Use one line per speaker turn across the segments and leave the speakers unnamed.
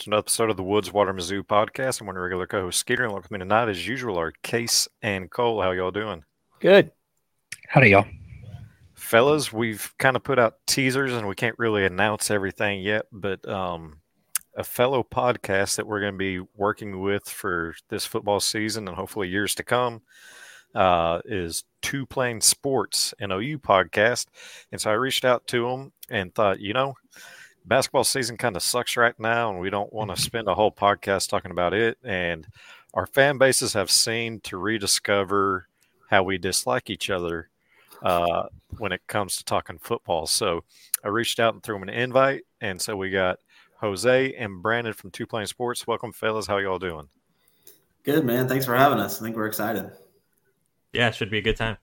And to another episode of the Woods Water Mizzou podcast. I'm one of regular co-host Skeeter, and with me tonight, as usual, are Case and Cole. How y'all doing?
Good.
Howdy, y'all.
Fellas, we've kind of put out teasers and we can't really announce everything yet, but um, a fellow podcast that we're going to be working with for this football season and hopefully years to come uh, is Two Plane Sports, an OU podcast. And so I reached out to them and thought, you know, basketball season kind of sucks right now, and we don't want to spend a whole podcast talking about it. And our fan bases have seemed to rediscover how we dislike each other uh, when it comes to talking football. So I reached out and threw them an invite, and so we got Jose and Brandon from Two Plane Sports. Welcome, fellas. How y'all doing?
Good, man. Thanks for having us. I think we're excited.
Yeah, it should be a good time.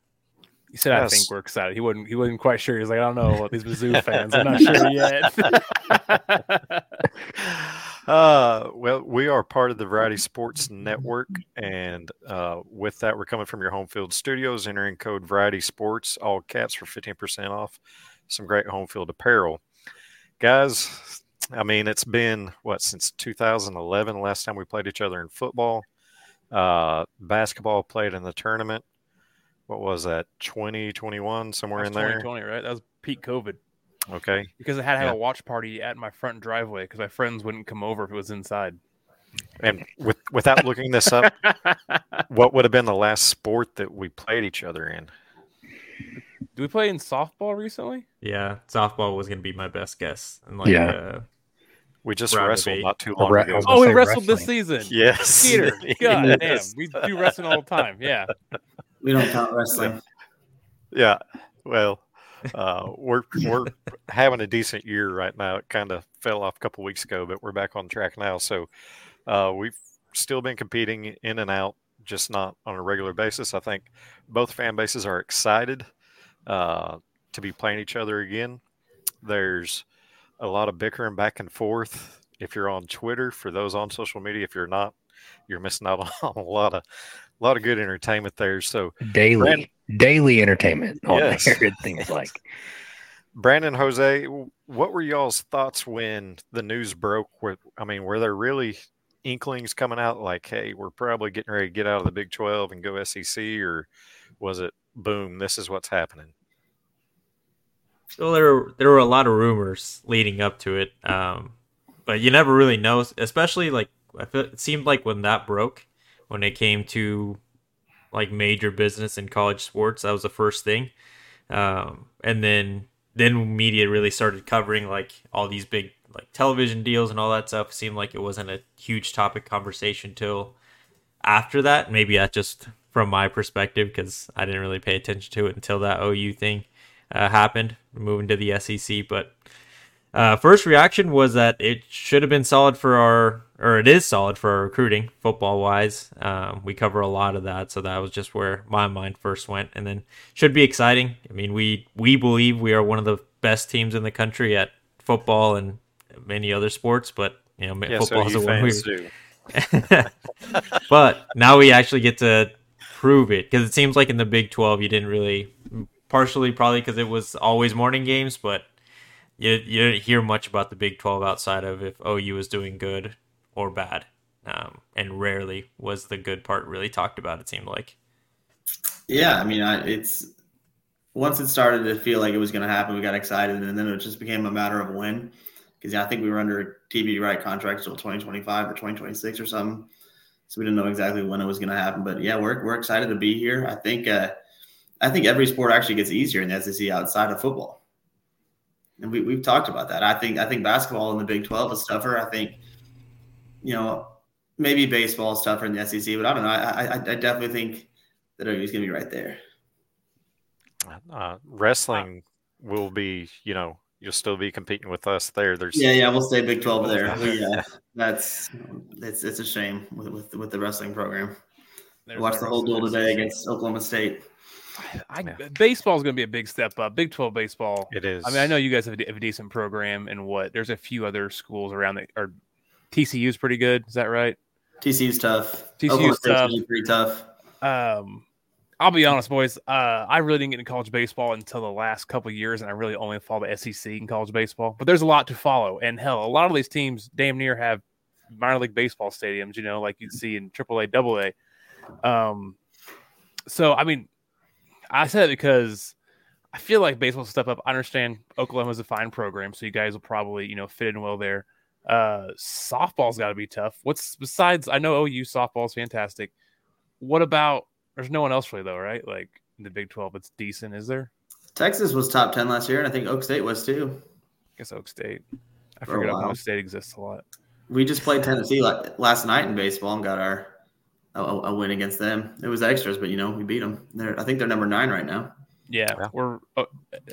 He said, "I think we're excited." He wasn't. He wasn't quite sure. He's like, "I don't know about these Mizzou fans. I'm not sure
yet." uh, well, we are part of the Variety Sports Network, and uh, with that, we're coming from your home field studios. Entering code Variety Sports, all caps for fifteen percent off. Some great home field apparel, guys. I mean, it's been what since 2011, last time we played each other in football. Uh, basketball played in the tournament what was that 2021 somewhere in there
2020 right that was peak covid
okay
because i had to have yeah. a watch party at my front driveway because my friends wouldn't come over if it was inside
and with without looking this up what would have been the last sport that we played each other in
do we play in softball recently
yeah softball was going to be my best guess and like
yeah
uh,
we just wrestled not too long ago.
Oh, we wrestled wrestling. this season.
Yes.
Peter. God yes. damn. We do wrestling all the time. Yeah.
We don't count wrestling.
Yeah. Well, uh, we're we're having a decent year right now. It kind of fell off a couple weeks ago, but we're back on track now. So uh, we've still been competing in and out, just not on a regular basis. I think both fan bases are excited uh, to be playing each other again. There's a lot of bickering back and forth. If you're on Twitter, for those on social media, if you're not, you're missing out on a lot of a lot of good entertainment there. So
daily, Brandon, daily entertainment on yes. there. Things like
Brandon Jose, what were y'all's thoughts when the news broke? Were, I mean, were there really inklings coming out like, "Hey, we're probably getting ready to get out of the Big Twelve and go SEC," or was it, "Boom, this is what's happening"?
Well, there were, there were a lot of rumors leading up to it, um, but you never really know. Especially like I feel, it seemed like when that broke, when it came to like major business in college sports. That was the first thing, um, and then then media really started covering like all these big like television deals and all that stuff. It seemed like it wasn't a huge topic conversation till after that. Maybe that's just from my perspective because I didn't really pay attention to it until that OU thing uh, happened, moving to the SEC. But uh, first reaction was that it should have been solid for our, or it is solid for our recruiting, football wise. Um, we cover a lot of that, so that was just where my mind first went, and then should be exciting. I mean, we we believe we are one of the best teams in the country at football and many other sports, but you know,
yeah,
football
so
is
a one we.
but now we actually get to prove it because it seems like in the Big Twelve you didn't really, partially probably because it was always morning games, but you, you didn't hear much about the Big 12 outside of if OU was doing good or bad. Um, and rarely was the good part really talked about, it seemed like.
Yeah, I mean, I, it's once it started to feel like it was going to happen, we got excited, and then it just became a matter of when. Because yeah, I think we were under TV right contract until 2025 or 2026 or something, so we didn't know exactly when it was going to happen. But yeah, we're we're excited to be here. I think uh, I think every sport actually gets easier in the SEC outside of football and we, we've talked about that. I think I think basketball in the Big Twelve is tougher. I think, you know, maybe baseball is tougher in the SEC, but I don't know. I I, I definitely think that OU's going to be right there.
Uh, wrestling will be, you know, you'll still be competing with us there. There's
yeah, yeah, we'll stay Big Twelve there. yeah, that's it's it's a shame with with, with the wrestling program. There's Watch the whole duel today against Oklahoma State.
I, yeah. baseball is going to be a big step up. Big Twelve baseball.
It is.
I mean, I know you guys have a, have a decent program, and what there's a few other schools around that are TCU's pretty good. Is that right?
TCU's tough.
TCU's tough.
Pretty tough.
Um, I'll be honest, boys. Uh, I really didn't get into college baseball until the last couple years, and I really only follow the SEC in college baseball. But there's a lot to follow, and hell, a lot of these teams damn near have minor league baseball stadiums. You know, like you'd see in AAA, AA. Um, so I mean, I said it because I feel like baseball step up. I understand Oklahoma's a fine program, so you guys will probably you know fit in well there. Uh, softball's got to be tough. What's besides? I know OU softball's fantastic. What about there's no one else really though, right? Like in the Big Twelve, it's decent. Is there?
Texas was top ten last year, and I think Oak State was too.
I guess Oak State. I
For
forget. Oklahoma State exists a lot.
We just played Tennessee like last night in baseball and got our a, a win against them. It was extras, but you know we beat them. They're, I think they're number nine right now.
Yeah,
Yeah.
we're uh,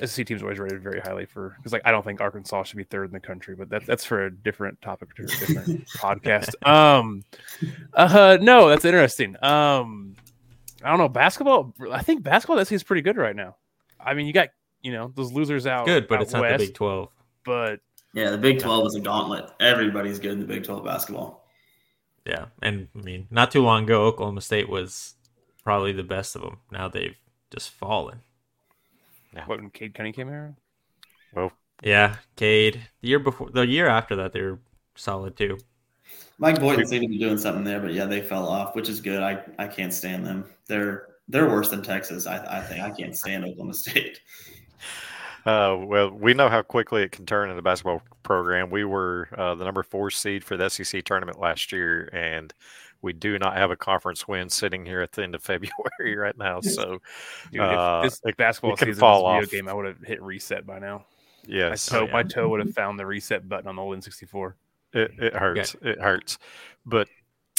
SEC teams always rated very highly for because like I don't think Arkansas should be third in the country, but that, that's for a different topic, for a different podcast. Um, uh, no, that's interesting. Um, I don't know basketball. I think basketball that is pretty good right now. I mean, you got you know those losers out
Good, but
out
it's not
west,
the Big Twelve.
But
Yeah, the Big Twelve is a gauntlet. Everybody's good in the Big Twelve basketball.
Yeah, and I mean, not too long ago, Oklahoma State was probably the best of them. Now they've just fallen.
What when Cade Cunningham era?
Well,
Yeah, Cade. The year before, the year after that, they were solid too.
Mike Boynton seemed to be doing something there, but yeah, they fell off, which is good. I, I can't stand them. They're they're worse than Texas. I, I think I can't stand Oklahoma State.
Uh, well, we know how quickly it can turn in the basketball program. We were uh, the number four seed for the SEC tournament last year, and we do not have a conference win sitting here at the end of February right now. So,
Dude,
Uh,
if this
it-
basketball season
fall
was a
off.
video game, I would have hit reset by now. My
yes,
toe,
yeah.
my toe would have found the reset button on the old N64.
it, it hurts. It hurts. But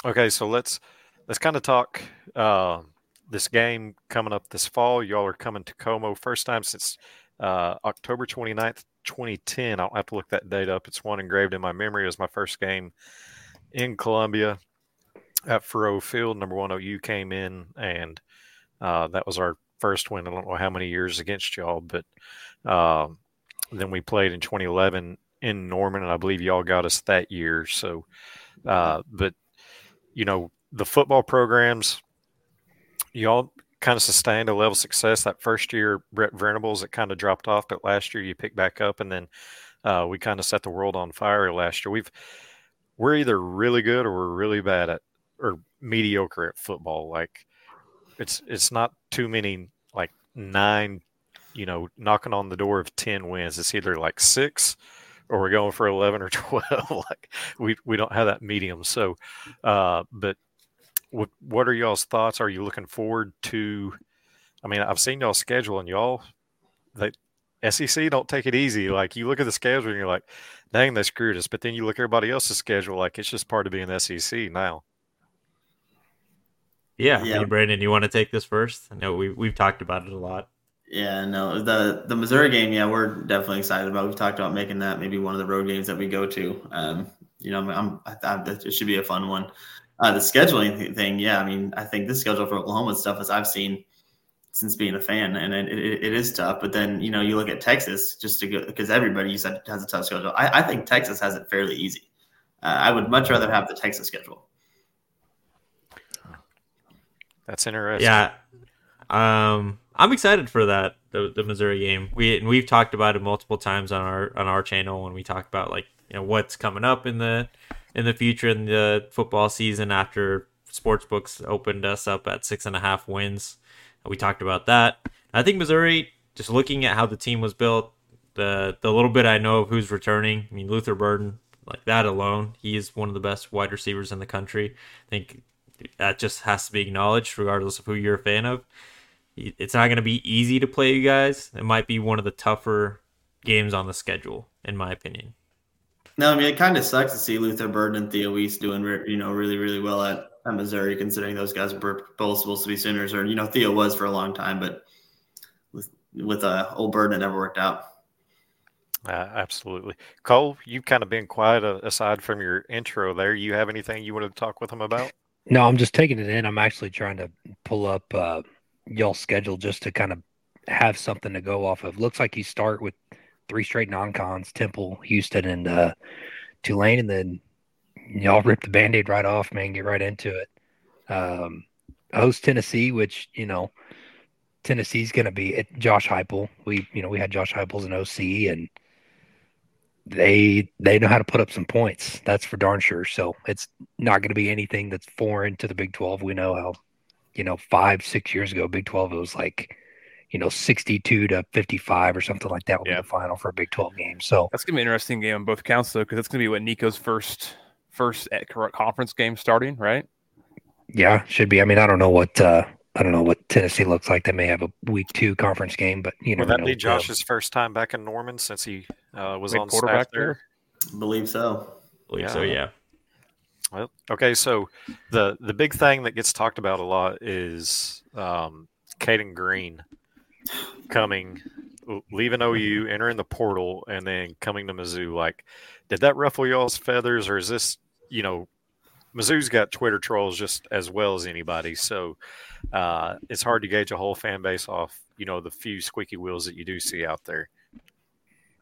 okay, so let's let's kind of talk uh, this game coming up this fall. Y'all are coming to Como first time since uh, October 29th, 2010. I don't have to look that date up. It's one engraved in my memory. It was my first game in Columbia at Faurot Field. Number one OU came in, and uh, that was our first win. I don't know how many years against y'all, but um, then we played in 2011 in Norman, and I believe y'all got us that year. So, uh, but you know, the football programs, y'all kind of sustained a level of success that first year. Brent Venables, it kind of dropped off, but last year you picked back up, and then uh, we kind of set the world on fire last year. We've we're either really good or we're really bad at or mediocre at football. Like it's it's not too many like nine, you know, knocking on the door of ten wins. It's either like six or we're going for eleven or twelve. like we we don't have that medium. So, uh, but what what are y'all's thoughts? Are you looking forward to? I mean, I've seen y'all schedule and y'all they SEC don't take it easy. Like you look at the schedule and you're like, dang, they screwed us. But then you look at everybody else's schedule, like it's just part of being SEC now.
Yeah,
Yeah.
I Brandon, you want to take this first? I know we we've talked about it a lot.
Yeah, no, the the Missouri game, yeah, we're definitely excited about. We've talked about making that maybe one of the road games that we go to. Um, you know, I'm, I that it should be a fun one. Uh, the scheduling th- thing, yeah, I mean, I think this schedule for Oklahoma stuff as I've seen since being a fan, and it, it, it is tough. But then you know, you look at Texas just to go because everybody you said has a tough schedule. I, I think Texas has it fairly easy. Uh, I would much rather have the Texas schedule.
That's interesting.
Yeah, um, I'm excited for that the the Missouri game. We and we've talked about it multiple times on our on our channel when we talk about like you know what's coming up in the in the future in the football season after sports books opened us up at six and a half wins. We talked about that. I think Missouri, just looking at how the team was built, the the little bit I know of who's returning. I mean Luther Burden, like that alone, he is one of the best wide receivers in the country. I think that just has to be acknowledged, regardless of who you're a fan of. It's not going to be easy to play you guys. It might be one of the tougher games on the schedule, in my opinion.
No, I mean it kind of sucks to see Luther Burden and Theo Wease doing you know really really well at, at Missouri, considering those guys were both supposed to be Sooners, or you know Theo was for a long time, but with with uh, old Burden it never worked out.
Uh, absolutely. Cole, you've kind of been quiet uh, aside from your intro there. You have anything you wanted to talk with him about?
No, I'm just taking it in. I'm actually trying to pull up uh, y'all's schedule just to kind of have something to go off of. Looks like you start with three straight non-cons: Temple, Houston, and uh, Tulane, and then y'all rip the band-aid right off, man. Get right into it. Um, host Tennessee, which you know Tennessee's going to be at Josh Heupel. We you know we had Josh Heupel as an OC, and they they know how to put up some points. That's for darn sure. So it's not going to be anything that's foreign to the Big Twelve. We know how you know five six years ago Big Twelve it was like you know 62 to 55 or something like that will
Yeah.
be the final for a Big 12 game. So
That's gonna be an interesting game on both counts though, because that's gonna be what Nico's first first at conference game starting, right?
yeah, should be. I mean, I don't know what uh I don't know what Tennessee looks like. They may have a week two conference game, but you
know
never
that
know.
be
with
Josh's first time back in Norman since he uh, was
Big
on
quarterback
staff there?
I believe so.
believe so, yeah.
Well, okay, so the the big thing that gets talked about a lot is um, Cayden Green coming, leaving OU, entering the portal, and then coming to Mizzou. Like, did that ruffle y'all's feathers, or is this, you know, Mizzou's got Twitter trolls just as well as anybody, so uh, it's hard to gauge a whole fan base off, you know, the few squeaky wheels that you do see out there.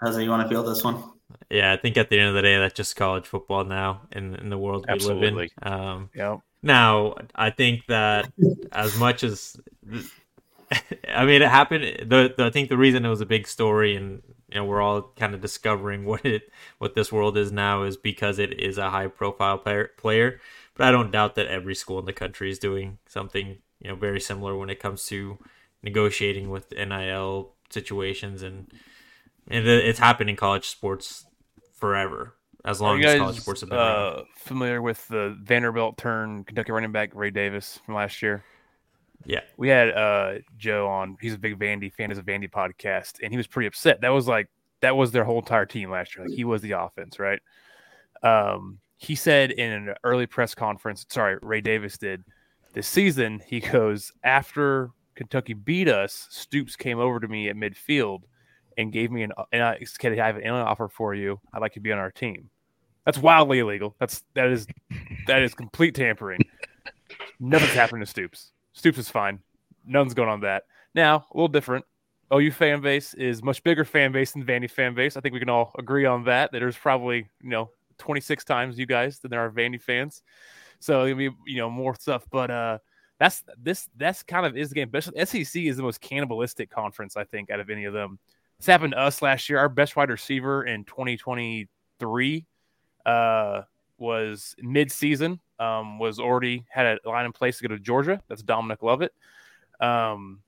How's you want to feel this one?
Yeah, I think at the end of the day, that's just college football now in in the world we live in. Um,
Yeah.
Now, I think that as much as I mean, it happened. The, the I think the reason it was a big story, and you know, we're all kind of discovering what it what this world is now, is because it is a high profile player. Player, but I don't doubt that every school in the country is doing something you know very similar when it comes to negotiating with NIL situations, and and it's happened in college sports forever. As long
you
as college sports have been around.
uh, familiar with the Vanderbilt turn Kentucky running back Ray Davis from last year?
Yeah.
We had uh, Joe on. He's a big Vandy fan. Is a Vandy podcast, and he was pretty upset. That was like that was their whole entire team last year. Like he was the offense, right? Um, he said in an early press conference. Sorry, Ray Davis did this season. He goes after Kentucky beat us. Stoops came over to me at midfield and gave me an and I said, I have an offer for you. I'd like you to be on our team. That's wildly illegal. That's that is that is complete tampering. Nothing's happened to Stoops. Stoops is fine. Nothing's going on that. Now, a little different. OU fan base is much bigger fan base than Vandy fan base. I think we can all agree on that. That there's probably, you know, 26 times you guys than there are Vandy fans. So it'll be, you know, more stuff. But uh that's this that's kind of is the game. But SEC is the most cannibalistic conference, I think, out of any of them. This happened to us last year. Our best wide receiver in 2023 uh, was mid-season. Um, was already had a line in place to go to Georgia. That's Dominic Lovett. Um,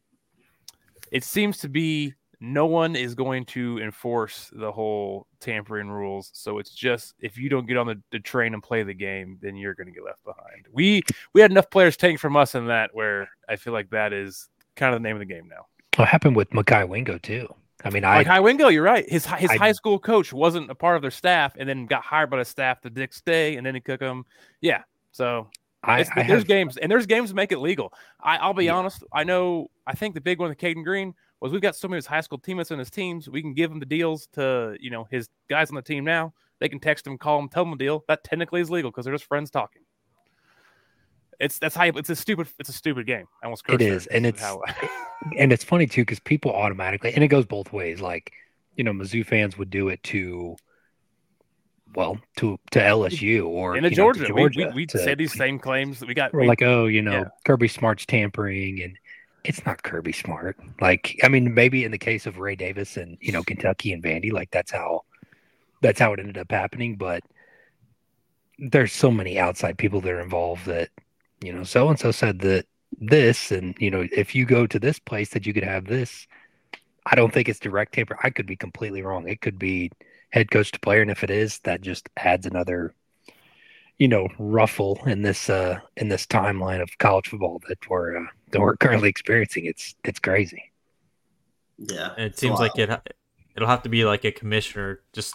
it seems to be no one is going to enforce the whole tampering rules. So it's just if you don't get on the, the train and play the game, then you're going to get left behind. We we had enough players taking from us in that where I feel like that is kind of the name of the game now.
What happened with Mekhi Wingo too? I mean, I
High Wingo, you're right. His his
I-
high school coach wasn't a part of their staff, and then got hired by the staff the next day, and then he took him. Yeah, so
I, I
there's
have,
games, and there's games make it legal. I, I'll be
Yeah.
honest. I know. I think the big one with Cayden Green was we've got so many of his high school teammates on his teams. We can give him the deals to you know his guys on the team now. They can text him, call him, tell him the deal. That technically is legal because they're just friends talking. It's that's how it's a stupid it's a stupid game. I almost
It is, and it's-
how-
and it's funny too because people automatically and it goes both ways. Like, you know, Mizzou fans would do it to, well, to to LSU or
into
you know,
Georgia. We, we, we
to-
say these same claims that we got.
Or
we-
like, oh, you know,
yeah.
Kirby Smart's tampering, and it's not Kirby Smart. Like, I mean, maybe in the case of Ray Davis and you know Kentucky and Vandy, like that's how that's how it ended up happening. But there's so many outside people that are involved that you know, so and so said that this, and you know, if you go to this place, that you could have this. I don't think it's direct tamper. I could be completely wrong. It could be head coach to player, and if it is, that just adds another you know ruffle in this uh in this timeline of college football that we're uh, that we're currently experiencing it's it's crazy
Yeah.
And it seems
lot.
like it it'll have to be like a commissioner. Just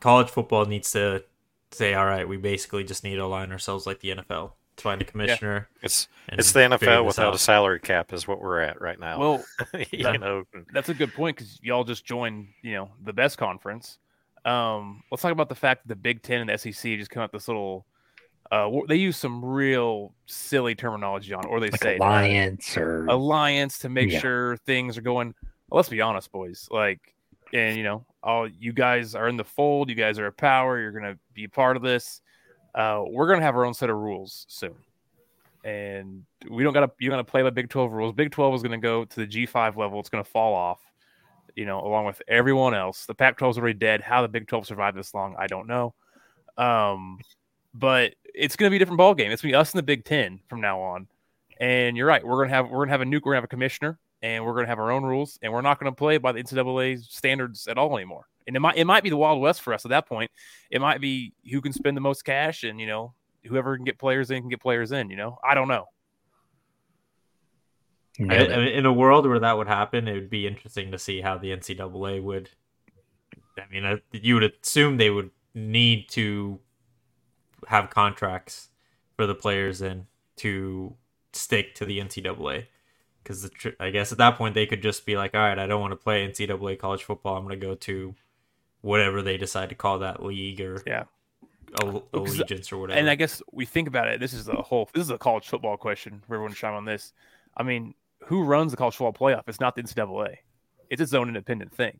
college football needs to say, all right, we basically just need to align ourselves like the NFL to find a commissioner.
It's it's the NFL without
out.
a salary cap is what we're at right now.
well,
you
that-
know,
that's a good point because y'all just joined, you know, the best conference. Um, let's talk about the fact that the Big Ten and the SEC just come out this little. Uh, they use some real silly terminology on, or they
like
say uh,
alliance or
alliance to make
Yeah.
sure things are going. Well, let's be honest, boys. Like, and you know, all you guys are in the fold. You guys are a power. You're gonna be part of this. Uh, we're gonna have our own set of rules soon. and we don't got to you're going to play by Big 12 rules. Big 12 is going to go to the G5 level. It's going to fall off, you know, along with everyone else. The Pac 12 is already dead. How the Big 12 survived this long, I don't know. Um, but it's going to be a different ball game. It's going to be us and the Big 10 from now on. And you're right. We're going to have we're going to have a nuke. We're going to have a commissioner, and we're going to have our own rules, and we're not going to play by the NCAA standards at all anymore. And it might it might be the Wild West for us at that point. It might be who can spend the most cash, and you know whoever can get players in can get players in. You know, I don't know.
I, I mean, in a world where that would happen, it would be interesting to see how the NCAA would. I mean, I, you would assume they would need to have contracts for the players in to stick to the NCAA because I guess at that point they could just be like, all right, I don't want to play NCAA college football. I'm going to go to whatever they decide to call that league or
yeah uh,
allegiance or whatever.
And I guess we think about it. This is a whole. This is a college football question for everyone to chime on this. I mean, who runs the college football playoff? It's not the NCAA. It's its own independent thing.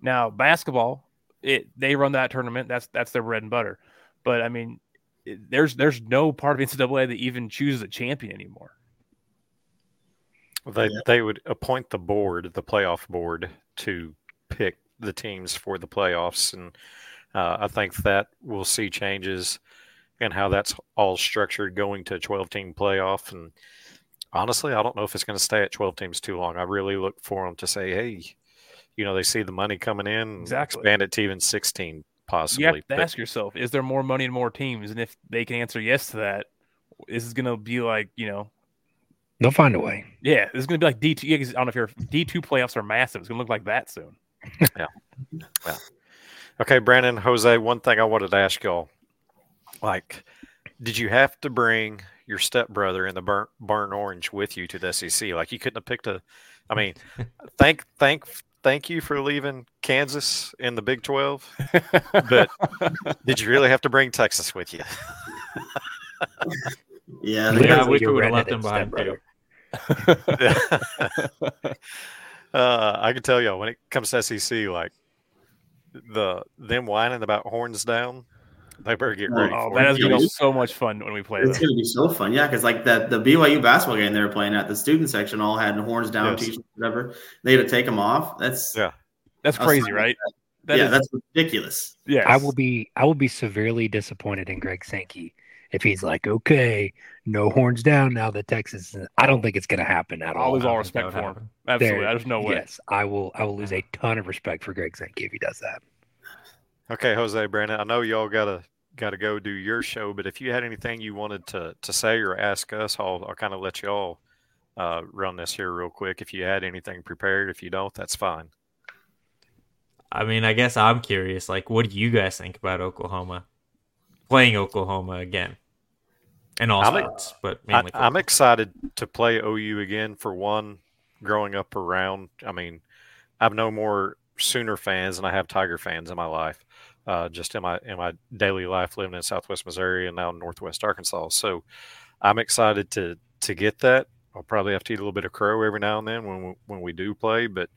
Now, basketball, it they run that tournament. That's that's their bread and butter. But I mean, it, there's there's no part of NCAA that even chooses a champion anymore.
They yeah. they would appoint the board, the playoff board, to pick the teams for the playoffs, and uh, I think that we'll see changes in how that's all structured going to a 12 team playoff. And honestly, I don't know if it's going to stay at 12 teams too long. I really look for them to say, hey, you know, they see the money coming in,
exactly.
expand it to even 16 possibly.
You have to but, ask yourself, is there more money and more teams? And if they can answer yes to that, this is going to be like, you know,
They'll find a way.
Yeah, it's going to be like D two. I don't know if your D two playoffs are massive. It's going to look like that soon.
yeah, yeah. Okay, Brandon, Jose. One thing I wanted to ask y'all, like, did you have to bring your stepbrother in the burnt, burnt orange with you to the SEC? Like, you couldn't have picked a. I mean, thank thank thank you for leaving Kansas in the Big Twelve, but did you really have to bring Texas with you?
yeah,
yeah. I wish we would have left him behind too.
uh, I can tell y'all when it comes to SEC, like the them whining about horns down, they better get ready.
Oh, that is gonna be so much fun when we play.
It's them. gonna be so fun, yeah. Because like that, the BYU basketball game they were playing at, the student section all had horns down yes. t-shirts, whatever. They had to take them off. That's
yeah,
that's crazy, right?
That yeah, is, that's ridiculous.
Yeah, I will be I will be severely disappointed in Greg Sankey if he's like, okay, no horns down now that Texas. I don't think it's going to happen at all.
Always all respect for him. Absolutely, there, there's no way. Yes,
I will. I will lose a ton of respect for Greg Sankey if he does that.
Okay, Jose Brandon. I know y'all gotta gotta go do your show, but if you had anything you wanted to to say or ask us, I'll I'll kind of let y'all uh, run this here real quick. If you had anything prepared, if you don't, that's fine.
I mean, I guess I'm curious. Like, what do you guys think about Oklahoma playing Oklahoma again? In all I'm, sports, but mainly.
I, I'm excited to play OU again. For one, growing up around, I mean, I've no more Sooner fans than I have Tiger fans in my life uh, just in my in my daily life living in Southwest Missouri and now Northwest Arkansas. So I'm excited to to get that. I'll probably have to eat a little bit of crow every now and then when we, when we do play, but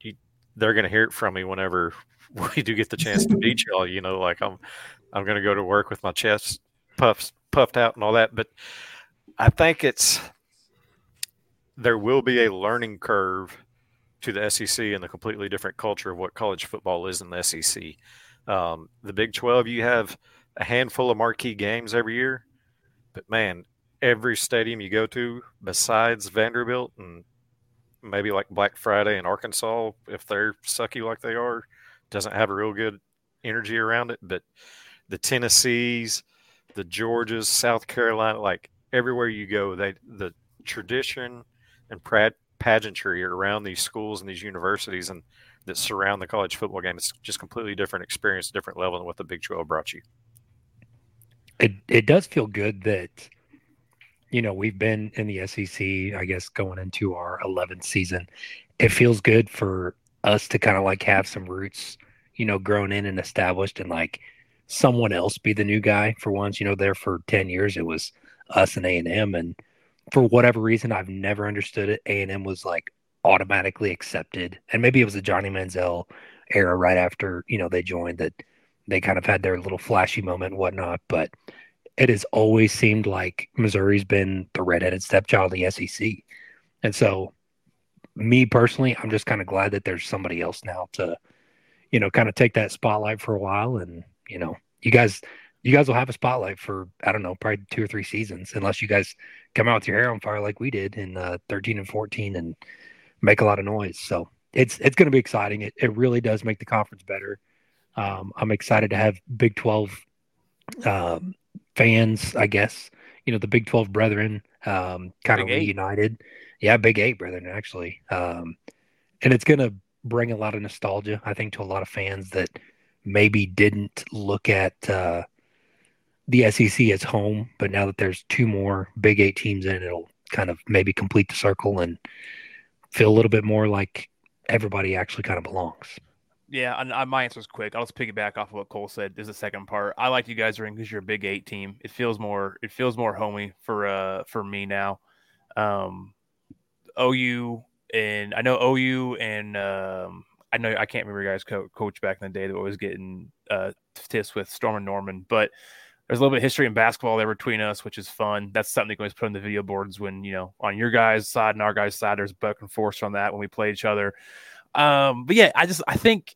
you, they're going to hear it from me whenever we do get the chance to beat y'all. You know, like I'm I'm going to go to work with my chest puffs puffed out and all that. But I think it's there will be a learning curve to the SEC and the completely different culture of what college football is in the SEC. Um, the Big 12, you have a handful of marquee games every year, but man, every stadium you go to, besides Vanderbilt and maybe like Black Friday in Arkansas, if they're sucky like they are, doesn't have a real good energy around it. But the Tennessees, the Georgias, South Carolina, like everywhere you go, they the tradition and pride pageantry around these schools and these universities and that surround the college football game. It's just completely different experience, different level than what the Big 12 brought you.
It it does feel good that you know we've been in the SEC, I guess, going into our 11th season. It feels good for us to kind of like have some roots, you know, grown in and established, and like someone else be the new guy for once. You know, there for 10 years it was us and A and M, and for whatever reason, I've never understood it. A and M was like automatically accepted, and maybe it was the Johnny Manziel era right after you know they joined that they kind of had their little flashy moment and whatnot. But it has always seemed like Missouri's been the redheaded stepchild of the SEC. And so, me personally, I'm just kind of glad that there's somebody else now to, you know, kind of take that spotlight for a while. And, you know, you guys, you guys will have a spotlight for, I don't know, probably two or three seasons, unless you guys come out with your hair on fire like we did in uh, 13 and 14 and make a lot of noise. So it's, it's going to be exciting. It, it really does make the conference better. Um, I'm excited to have Big 12 um, fans, I guess, you know, the Big 12 brethren um, kind of reunited. Yeah, Big Eight brethren, actually. Um, and it's going to bring a lot of nostalgia, I think, to a lot of fans that maybe didn't look at uh, the SEC is home. But now that there's two more Big Eight teams in, it'll kind of maybe complete the circle and feel a little bit more like everybody actually kind of belongs.
Yeah, and uh, my answer is quick. I'll just piggyback off of what Cole said. Is the second part. I like you guys are in because you're a Big Eight team. It feels more. It feels more homey for uh for me now. Um, OU and I know OU and um, I know I can't remember guys co- coach back in the day that was getting uh tiffs with Storm and Norman, but there's a little bit of history in basketball there between us, which is fun. That's something you can always put on the video boards when you know on your guys' side and our guys' side. There's back and forth on that when we play each other. Um, but yeah, I just I think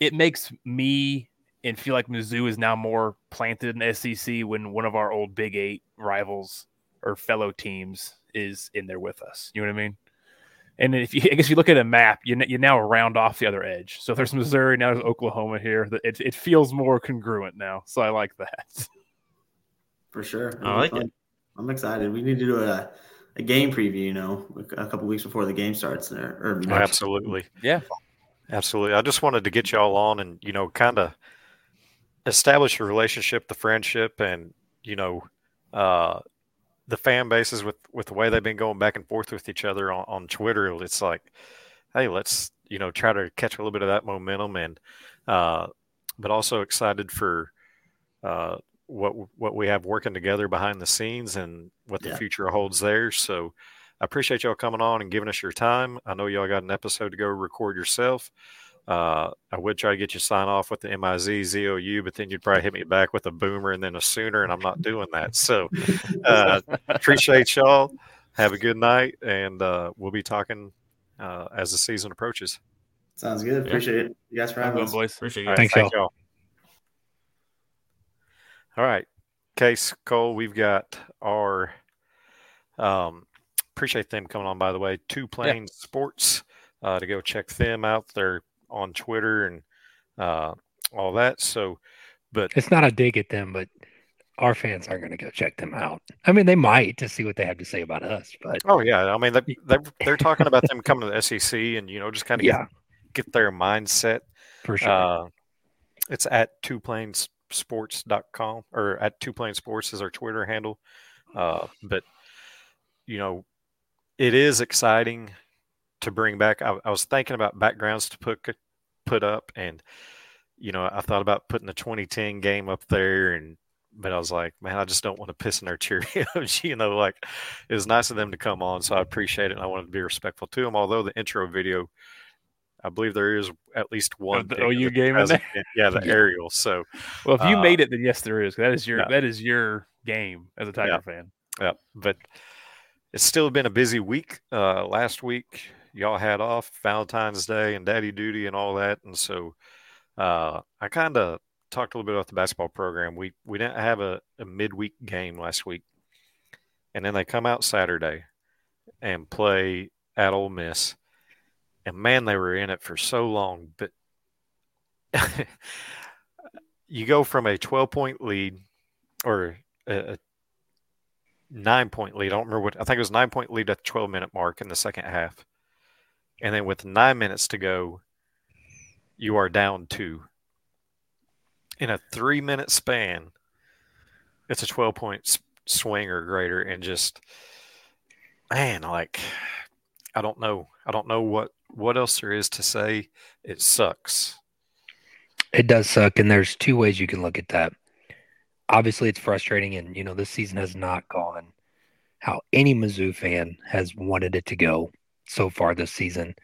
it makes me and feel like Mizzou is now more planted in SEC when one of our old Big Eight rivals or fellow teams is in there with us. You know what I mean? And if you, I guess you look at a map, you you now round off the other edge. So there's Missouri, now there's Oklahoma here. It it feels more congruent now. So I like that.
For sure,
I like it.
I'm excited. We need to do a, a game preview. You know, a couple weeks before the game starts. There, or
absolutely,
yeah.
Absolutely. I just wanted to get y'all on and, you know, kind of establish a relationship, the friendship, and, you know, uh, the fan bases with, with the way they've been going back and forth with each other on, on Twitter. It's like, hey, let's, you know, try to catch a little bit of that momentum and, uh, but also excited for, uh, what what we have working together behind the scenes and what the yeah. future holds there. So I appreciate y'all coming on and giving us your time. I know y'all got an episode to go record yourself. Uh, I would try to get you sign off with the MIZ ZOU, but then you'd probably hit me back with a boomer and then a sooner, and I'm not doing that. So uh, appreciate y'all. Have a good night, and uh, we'll be talking uh, as the season approaches.
Sounds good. Appreciate yeah. it. You guys for having us.
boys.
Appreciate
you. Right,
Thanks,
thank y'all. All right. Case Cole, we've got our um, appreciate them coming on, by the way. Two Plains yeah. Sports uh, to go check them out. They're on Twitter and uh, all that. So, but
it's not a dig at them, but our fans aren't going to go check them out. I mean, they might to see what they have to say about us, but
oh yeah, I mean they they're, they're talking about them coming to the SEC and you know just kind of yeah. get, get their mindset
for sure.
Uh, it's at two plains sports.com or at two plains sports is our Twitter handle. Uh, but you know, it is exciting to bring back. I, I, was thinking about backgrounds to put put up, and you know, I thought about putting the 2010 game up there, and but I was like, man, I just don't want to piss in their Cheerios. you know, like it was nice of them to come on, so I appreciate it, and I wanted to be respectful to them. Although the intro video, I believe there is at least one.
Oh, you game in there?
Yeah, the aerial. So,
well, if you uh, made it, then yes, there is. That is your yeah. that is your game as a Tiger
yeah.
fan.
Yeah, but it's still been a busy week. Uh, last week, y'all had off Valentine's Day and Daddy Duty and all that, and so uh, I kind of talked a little bit about the basketball program. We we didn't have a, a midweek game last week, and then they come out Saturday and play at Ole Miss, and man, they were in it for so long. But you go from a twelve point lead or a, nine point lead. I don't remember what I think it was nine point lead at the 12 minute mark in the second half. And then with nine minutes to go, you are down two. In a three minute span, it's a 12 point swing or greater. And just, man, like, I don't know. I don't know what, what else there is to say. It sucks.
It does suck. And there's two ways you can look at that obviously it's frustrating, and you know this season has not gone how any Mizzou fan has wanted it to go so far this season.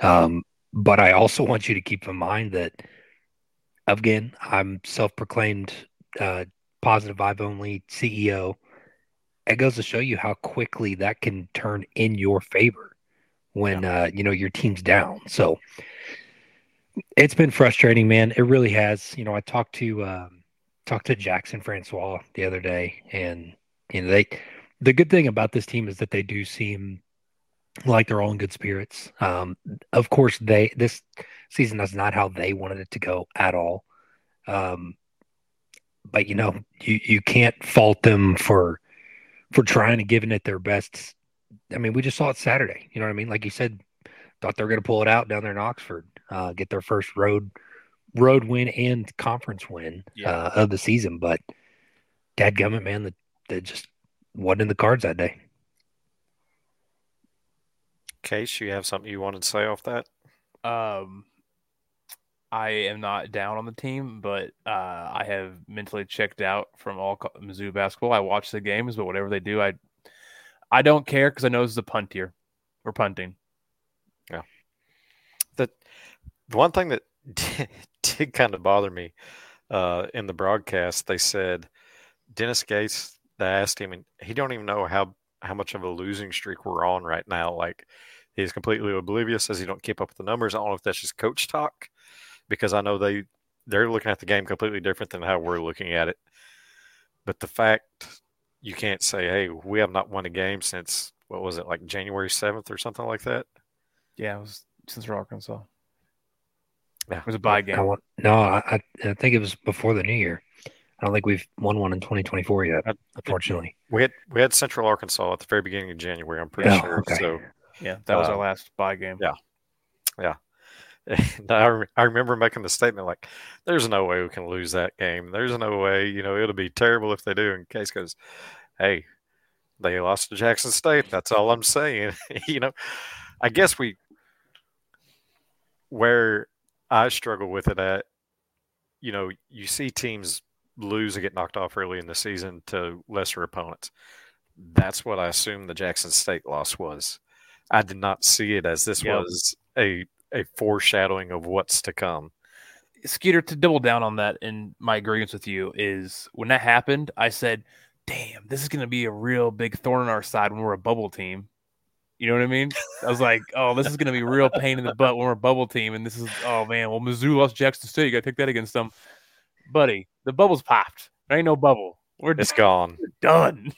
Um, but I also want you to keep in mind that, again, I'm self-proclaimed uh, positive vibe only CEO. It goes to show you how quickly that can turn in your favor when uh, you know your team's down. So it's been frustrating, man. It really has. You know, I talked to um, talked to Jackson Francois the other day, and you know they. The good thing about this team is that they do seem like they're all in good spirits. Um, of course, they this season is not how they wanted it to go at all. Um, but you know, you you can't fault them for for trying and giving it their best. I mean, we just saw it Saturday. You know what I mean? Like you said, thought they were going to pull it out down there in Oxford, uh, get their first road road win and conference win
Yeah.
uh, of the season. But dadgummit, man, that that just wasn't in the cards that day.
Case, you have something you wanted to say off that?
Um, I am not down on the team, but uh, I have mentally checked out from all co- Mizzou basketball. I watch the games, but whatever they do, I I don't care because I know this is a punt here. We're punting. Yeah.
The the one thing that did, did kind of bother me uh, in the broadcast, they said Dennis Gates. They asked him, and he don't even know how how much of a losing streak we're on right now. Like he's completely oblivious, says he don't keep up with the numbers. I don't know if that's just coach talk, because I know they they're looking at the game completely different than how we're looking at it. But the fact you can't say, "Hey, we have not won a game since what was it like January seventh or something like that."
Yeah, it was Central Arkansas.
Yeah.
It was a bye
I
game.
want, no, I, I I think it was before the new year. I don't think we've won one in 2024 yet,
I-
unfortunately.
We had we had Central Arkansas at the very beginning of January. I'm pretty
Oh,
sure.
okay.
So
Yeah, that was our
Uh,
last bye game.
Yeah, yeah. and I, I remember making the statement like, "There's no way we can lose that game. There's no way. You know, it'll be terrible if they do." And Case goes, "Hey, they lost to Jackson State. That's all I'm saying." you know, I guess we where I struggle with it at. You know, you see teams lose and get knocked off early in the season to lesser opponents. That's what I assume the Jackson State loss was. I did not see it as this
Yep.
was a a foreshadowing of what's to come.
Skeeter, to double down on that and my agreement with you is when that happened, I said, damn, this is going to be a real big thorn in our side when we're a bubble team. You know what I mean? I was like, oh, this is going to be a real pain in the butt when we're a bubble team. And this is, oh, man, well, Mizzou lost Jackson State. You got to take that against them. Buddy, the bubble's popped. There ain't no bubble. We're
It's gone.
done.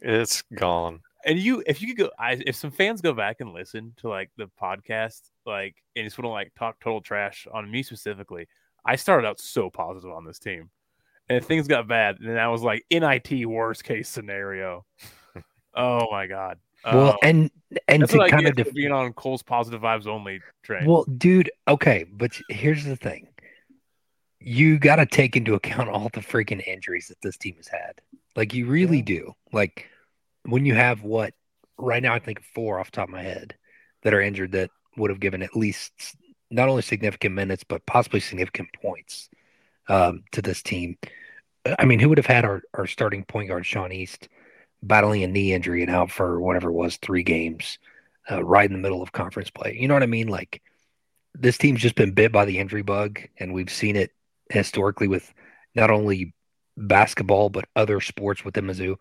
It's gone.
And you, if you could go, I, if some fans go back and listen to like the podcast, like, and just want to like talk total trash on me specifically, I started out so positive on this team, and if things got bad, and I was like, NIT worst case scenario. oh my god.
Well,
Oh,
and and to kind of def-
being on Cole's positive vibes only train.
Well, dude, okay, but here's the thing. You got to take into account all the freaking injuries that this team has had. Like you really
Yeah.
do. Like when you have what right now I think four off top of my head that are injured that would have given at least not only significant minutes but possibly significant points um, to this team. I mean, who would have had our, our starting point guard Sean East battling a knee injury and out for whatever it was three games, uh, right in the middle of conference play? You know what I mean? Like this team's just been bit by the injury bug, and we've seen it historically with not only basketball but other sports within Mizzou.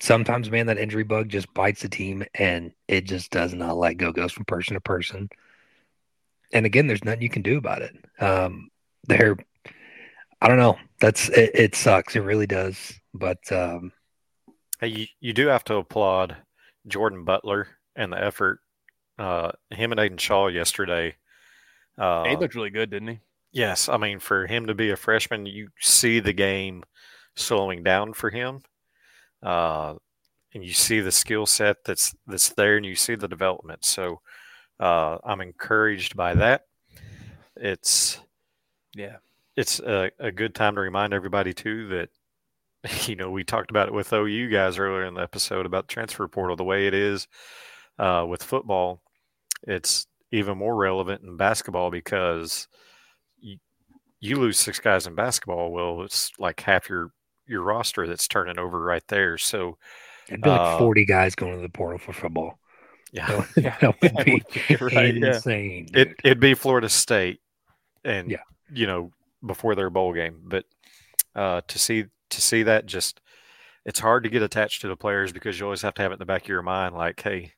Sometimes, man, that injury bug just bites the team, and it just does not let go. Goes from person to person, and again, there's nothing you can do about it. Um, they're, I don't know. That's it, it. Sucks. It really does. But um,
Hey, you, you do have to applaud Jordan Butler and the effort. Uh, him and Aidan Shaw yesterday. Uh,
he looked really good, didn't he?
Yes, I mean for him to be a freshman, you see the game slowing down for him, uh, and you see the skill set that's that's there, and you see the development. So uh, I'm encouraged by that. It's
Yeah.
it's a, a good time to remind everybody too that you know we talked about it with OU guys earlier in the episode about the transfer portal. The way it is uh, with football, it's even more relevant in basketball because you, you lose six guys in basketball. Well, it's like half your your roster that's turning over right there. So
it'd be like
Uh,
40 guys going to the portal for football.
yeah,
That would, that would be
Right, yeah.
insane.
It it'd be Florida State, and
Yeah.
you know before their bowl game. But uh, to see to to see that. Just it's hard to get attached to the players because you always have to have it in the back of your mind, like, hey,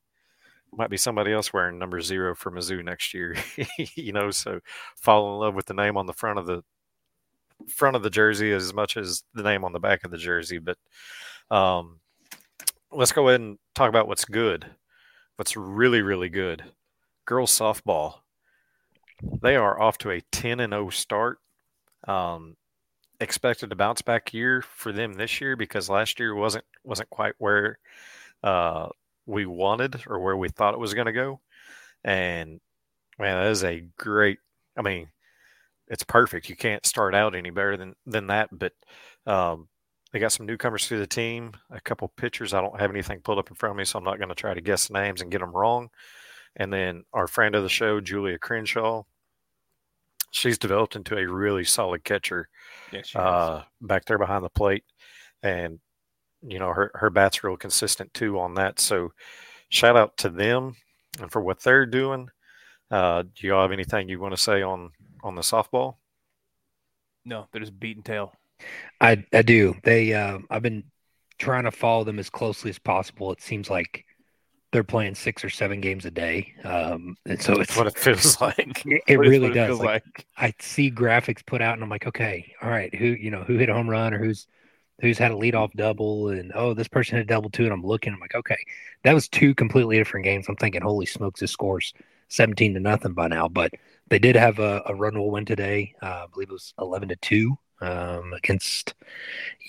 might be somebody else wearing number zero for Mizzou next year, you know. So fall in love with the name on the front of the front of the jersey as much as the name on the back of the jersey. But um, let's go ahead and talk about what's good, what's really really good. Girls softball, they are off to a ten and 0 start. Um, expected to bounce back year for them this year because last year wasn't wasn't quite where uh, we wanted or where we thought it was going to go. And man, that is a great. I mean, it's perfect. You can't start out any better than than that. But um, they got some newcomers to the team, a couple pitchers. I don't have anything pulled up in front of me, so I'm not going to try to guess names and get them wrong. And then our friend of the show, Julia Crenshaw, she's developed into a really solid catcher uh, back there behind the plate, and you know her her bat's real consistent too on that. So shout out to them and for what they're doing. Uh, do y'all have anything you want to say on on the softball?
no, they're just beating tail.
I I do. They uh, I've been trying to follow them as closely as possible. It seems like they're playing six or seven games a day, um, and so it's
what it feels like.
it, it really
what
does.
feels
Like, I see graphics put out, and I'm like, okay, all right, who you know who hit a home run or who's who's had a leadoff double, and oh, this person hit a double too, and I'm looking, I'm like, okay, that was two completely different games. I'm thinking, holy smokes, this scores 17 to nothing by now, but they did have a, a run rule win today. Uh, I believe it was 11 to two um, against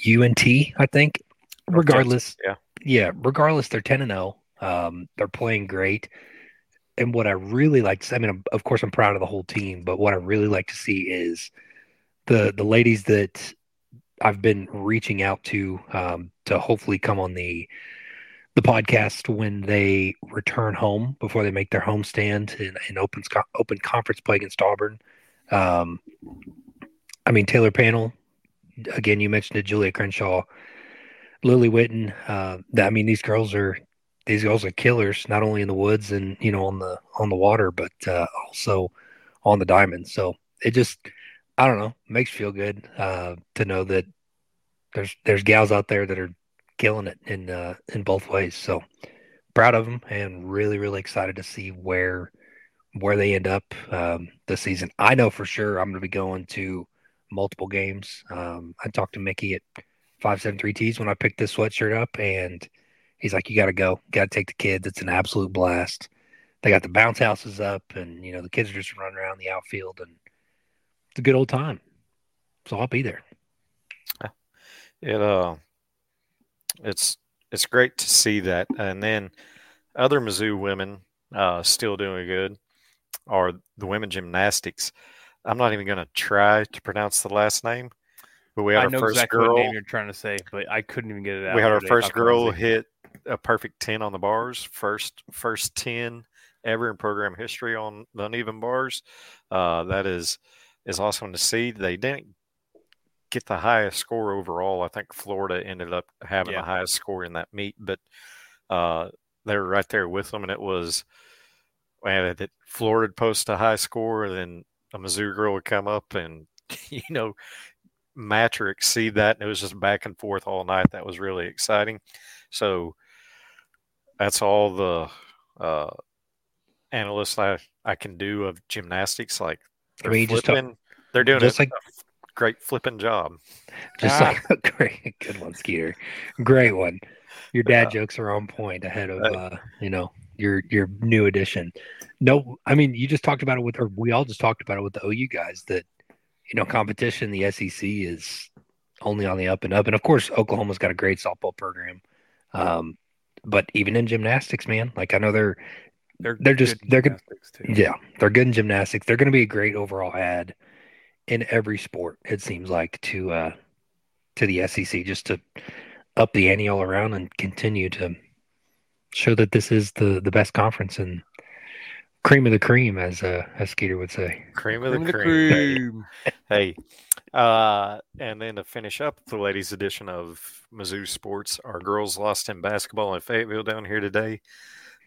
UNT, I think. Regardless,
yeah.
yeah, regardless, they're 10 and 0. Um, they're playing great. And what I really like to see, I mean, of course, I'm proud of the whole team, but what I really like to see is the the ladies that I've been reaching out to um, to hopefully come on the the podcast when they return home before they make their home stand in, in open open conference play against Auburn. Um, I mean Taylor Panel, again, you mentioned it, Julia Crenshaw, Lily Witten. Uh, I mean these girls are these girls are killers, not only in the woods and you know on the on the water, but uh, also on the diamond. So it just I don't know makes feel good uh, to know that there's there's gals out there that are killing it in uh, in both ways. So proud of them and really really excited to see where where they end up um, this season. I know for sure I'm going to be going to multiple games. Um, I talked to Mickey at five seven three T's when I picked this sweatshirt up, and he's like, "You got to go, got to take the kids. It's an absolute blast." They got the bounce houses up, and you know the kids are just running around the outfield, and it's a good old time. So I'll be there.
It uh, it's it's great to see that, and then other Mizzou women uh, still doing good are the women gymnastics. I'm not even going to try to pronounce the last name, but we had
I
our
know
first
exactly
girl.
what name you're trying to say, but I couldn't even get it out.
we had our first girl hit a perfect 10 on the bars first first 10 ever in program history on the uneven bars uh, that is is awesome to see they didn't get the highest score overall i think florida ended up having
Yeah.
the highest score in that meet but uh, they were right there with them and it was man that florida post a high score and then a mizzou girl would come up and you know match or exceed that. And it was just back and forth all night. That was really exciting. So that's all the uh, analysts I, I can do of gymnastics. Like they're
mean, just talk-
flipping, they're doing
just like-
a great flipping job.
Just
Ah.
like a great, good one, Skeeter. Great one. Your dad
Yeah.
jokes are on point ahead of
Uh,
you know your your new addition. No, I mean you just talked about it with, or we all just talked about it with the OU guys that you know competition. The SEC is only on the up and up, and of course Oklahoma's got a great softball program. Um, but even in gymnastics, man, like I know they're
They're
they're just-
good
they're good-
gymnastics, too.
yeah, they're good in gymnastics. They're going to be a great overall ad in every sport. It seems like to uh, to the SEC just to up the ante all around and continue to show that this is the the best conference and cream of the cream, as uh, as Skeeter would say.
Cream of
Cream
the cream.
cream.
Hey, uh, and then to finish up the ladies' edition of Mizzou Sports, our girls lost in basketball in Fayetteville down here today.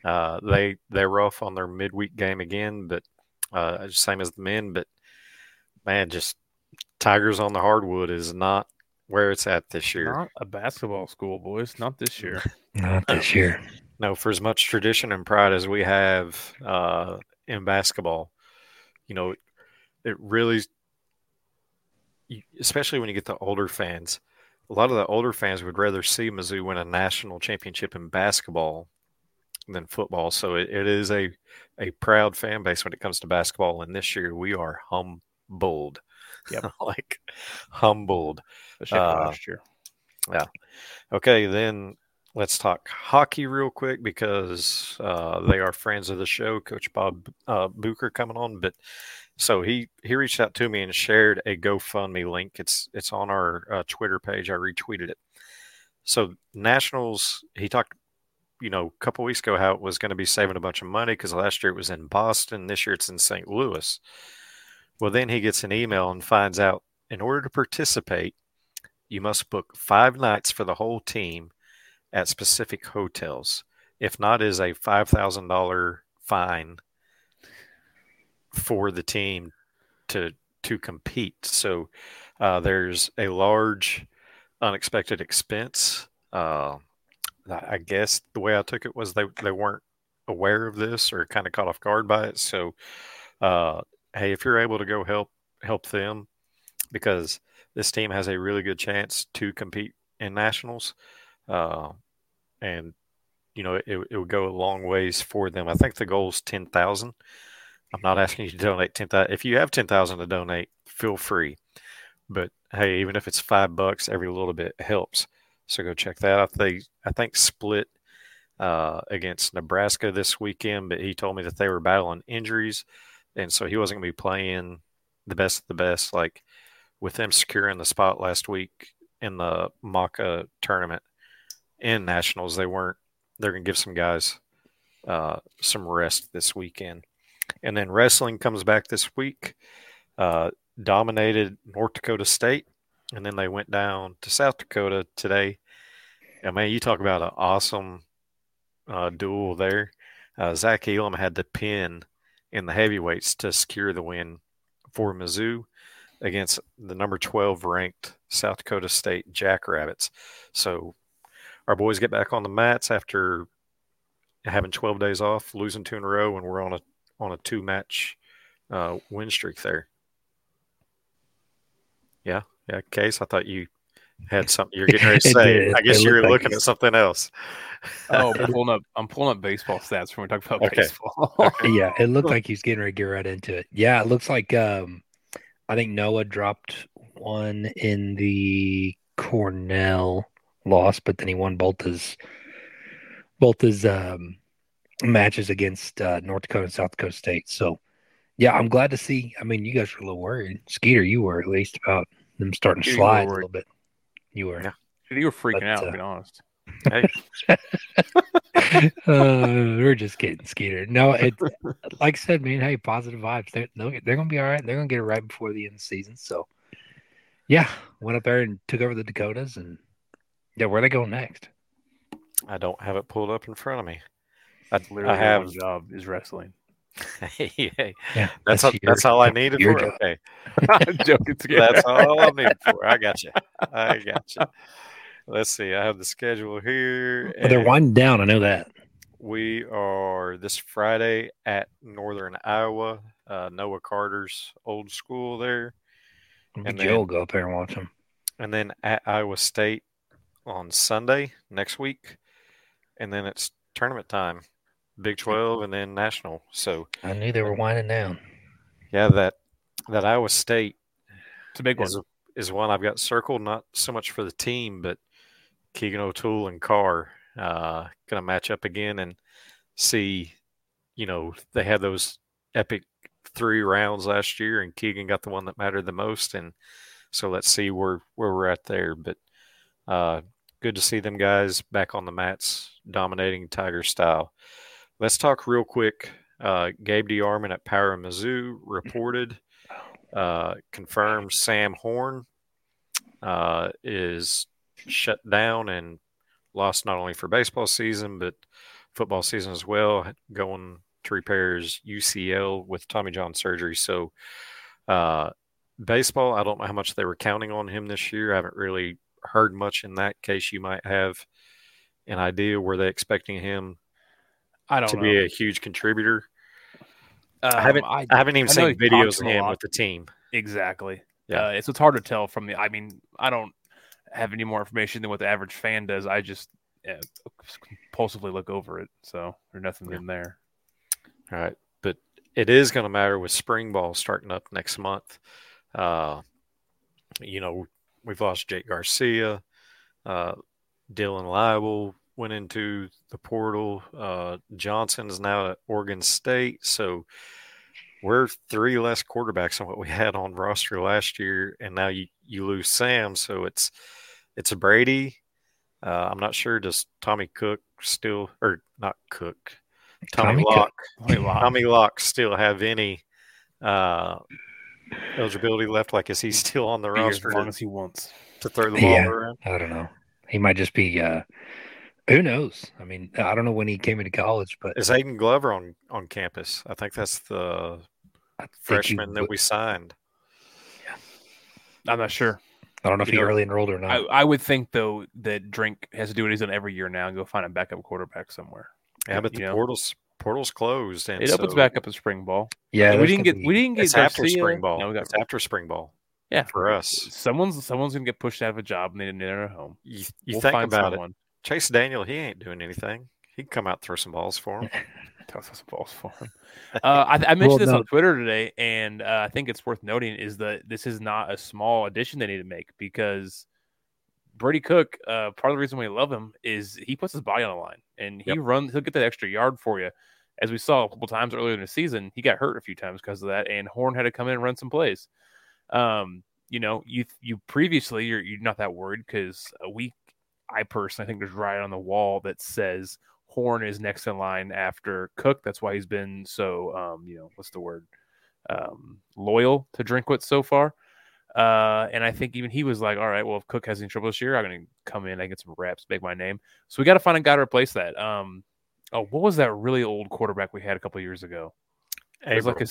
Uh, they they were off on their midweek game again, but uh, same as the men. But man, just Tigers on the hardwood is not where it's at this year.
Not a basketball school, boys. Not this year.
Not this year.
No, for as much tradition and pride as we have uh, in basketball, you know, it really, especially when you get the older fans, a lot of the older fans would rather see Mizzou win a national championship in basketball than football. So it, it is a a proud fan base when it comes to basketball. And this year we are humbled.
Yep.
like humbled. Uh,
last year.
Yeah. Okay, then let's talk hockey real quick because uh, they are friends of the show. Coach Bob uh, Booker coming on, but so he he reached out to me and shared a GoFundMe link. It's it's on our uh, Twitter page. I retweeted it. So Nationals, he talked, you know, a couple weeks ago how it was going to be saving a bunch of money because last year it was in Boston, this year it's in St. Louis. Well, then he gets an email and finds out in order to participate, you must book five nights for the whole team at specific hotels. If not, is a five thousand dollar fine for the team to to compete. So uh, there's a large unexpected expense. Uh, I guess the way I took it was they they weren't aware of this or kind of caught off guard by it. So uh, hey, if you're able to go help help them because this team has a really good chance to compete in nationals, uh, and you know it, it would go a long ways for them. I think the goal is ten thousand. I'm not asking you to donate ten thousand. If you have ten thousand to donate, feel free. But hey, even if it's five bucks, every little bit helps. So go check that out. They I think split uh, against Nebraska this weekend, but he told me that they were battling injuries, and so he wasn't going to be playing the best of the best. Like with them securing the spot last week in the Maca tournament in nationals, they weren't. They're going to give some guys uh, some rest this weekend, and then wrestling comes back this week. Uh, dominated North Dakota State, and then they went down to South Dakota today. And man, you talk about an awesome uh, duel there. Uh, Zach Elam had the pin in the heavyweights to secure the win for Mizzou against the number 12 ranked South Dakota State Jackrabbits. So our boys get back on the mats after having 12 days off, losing two in a row, and we're on a on a two match uh, win streak there. Yeah, yeah. Case, I thought you had something you're getting ready to say. I guess
you're like
looking
you-
at something else.
Oh, I'm pulling up. I'm pulling up baseball stats when we talk about
Okay.
baseball.
yeah, it looked like he's getting ready to get right into it. Yeah, it looks like um I think Noah dropped one in the Cornell loss, but then he won both his both his um matches against uh, North Dakota and South Dakota State. So yeah, I'm glad to see. I mean, you guys were a little worried. Skeeter, you were at least about them starting to
Yeah, you were
slide a little bit. You were.
Yeah.
You were freaking
But,
out,
uh,
to be honest.
Hey,
uh, we're just kidding, Skeeter. No, it like I said, man. Hey, positive vibes. They're they're they're gonna be all right. They're gonna get it right before the end of the season. So, yeah, went up there and took over the Dakotas, and yeah, where they going next?
I don't have it pulled up in front of me. I,
Literally,
I have.
one job is wrestling.
Yeah,
that's all,
your-
that's all I needed for.
job.
Okay,
I'm joking. Together.
that's all I need for. I got you. I got you. Let's see. I have the schedule here.
Well, they're winding down. I know that.
We are this Friday at Northern Iowa, uh, Noah Carter's old school there, And
Joe will go up there and watch them.
and then at Iowa State on Sunday next week, and then it's tournament time, Big Twelve, and then national. So
I knew they were winding down.
yeah, that that Iowa State
It's a big one.
is is one I've got circled, not so much for the team, but Keegan O'Toole and Carr uh, going to match up again and see. You know, they had those epic three rounds last year, and Keegan got the one that mattered the most, and so let's see where where we're at there. But uh, good to see them guys back on the mats, dominating Tiger style. Let's talk real quick. Uh, Gabe DeArmond at Power Mizzou reported uh, confirmed Sam Horn uh, is shut down and lost not only for baseball season but football season as well, going to repair his UCL with Tommy John surgery. So, uh, baseball, I don't know how much they were counting on him this year. I haven't really heard much in that case. You might have an idea. Were they expecting him
I don't
to
know.
be a huge contributor?
Um,
I haven't. I, haven't even
I
seen videos of him with the team.
Exactly.
Yeah.
Uh, it's it's hard to tell from the. I mean, I don't have any more information than what the average fan does. I just uh, compulsively look over it, so there's nothing
Yeah.
in there.
All right, but it is going to matter with spring ball starting up next month. Uh, you know, we've lost Jake Garcia. Uh, Dylan Liable went into the portal. Uh, Johnson's now at Oregon State. So we're three less quarterbacks than what we had on roster last year, and now you, you lose Sam. So it's it's a Brady. Uh, I'm not sure. Does Tommy Cook still or not Cook? Tommy,
Tommy
Lock. Wow.
Tommy Lock still have any uh, eligibility left? Like, is he still on the roster
as long
to,
as he wants.
to throw the ball
Yeah.
around?
I don't know. He might just be. uh Who knows? I mean, I don't know when he came into college, but
Is Aiden Glover on on campus? I think that's the
think he
freshman that we signed.
I'm not sure.
I don't know if
you
he
know,
early enrolled or not.
I, I would think though that Drink has to do what he's done every year now and go find a backup quarterback somewhere.
Yeah, but the
You know.
portals portals closed, and
It opens back up in spring ball.
yeah,
we didn't get
be-
we didn't get
It's after spring ball.
No, we got
it's after spring ball
yeah.
for us.
Someone's someone's gonna get pushed out of a job and they didn't enter home.
You, you
we'll
think
find
about
someone.
it. Chase Daniel, he ain't doing anything. He'd come out and throw some balls for him.
Toss us balls for him. Uh, I, I mentioned
Well,
this
no.
on Twitter today, and uh, I think it's worth noting is that this is not a small addition they need to make because Brady Cook, uh, part of the reason we love him is he puts his body on the line and he
Yep.
runs. He'll get that extra yard for you. As we saw a couple times earlier in the season, he got hurt a few times because of that, and Horn had to come in and run some plays. Um, you know, you you previously you're you're not that worried because a week. I personally think there's right on the wall that says Horn is next in line after Cook. That's why he's been so, um, you know, what's the word? Um, loyal to Drinkwitz so far. Uh, and I think even he was like, all right, well, if Cook has any trouble this year, I'm going to come in, I get some reps, make my name. So we got to find a guy to replace that. Um, oh, what was that really old quarterback we had a couple years ago? It was like a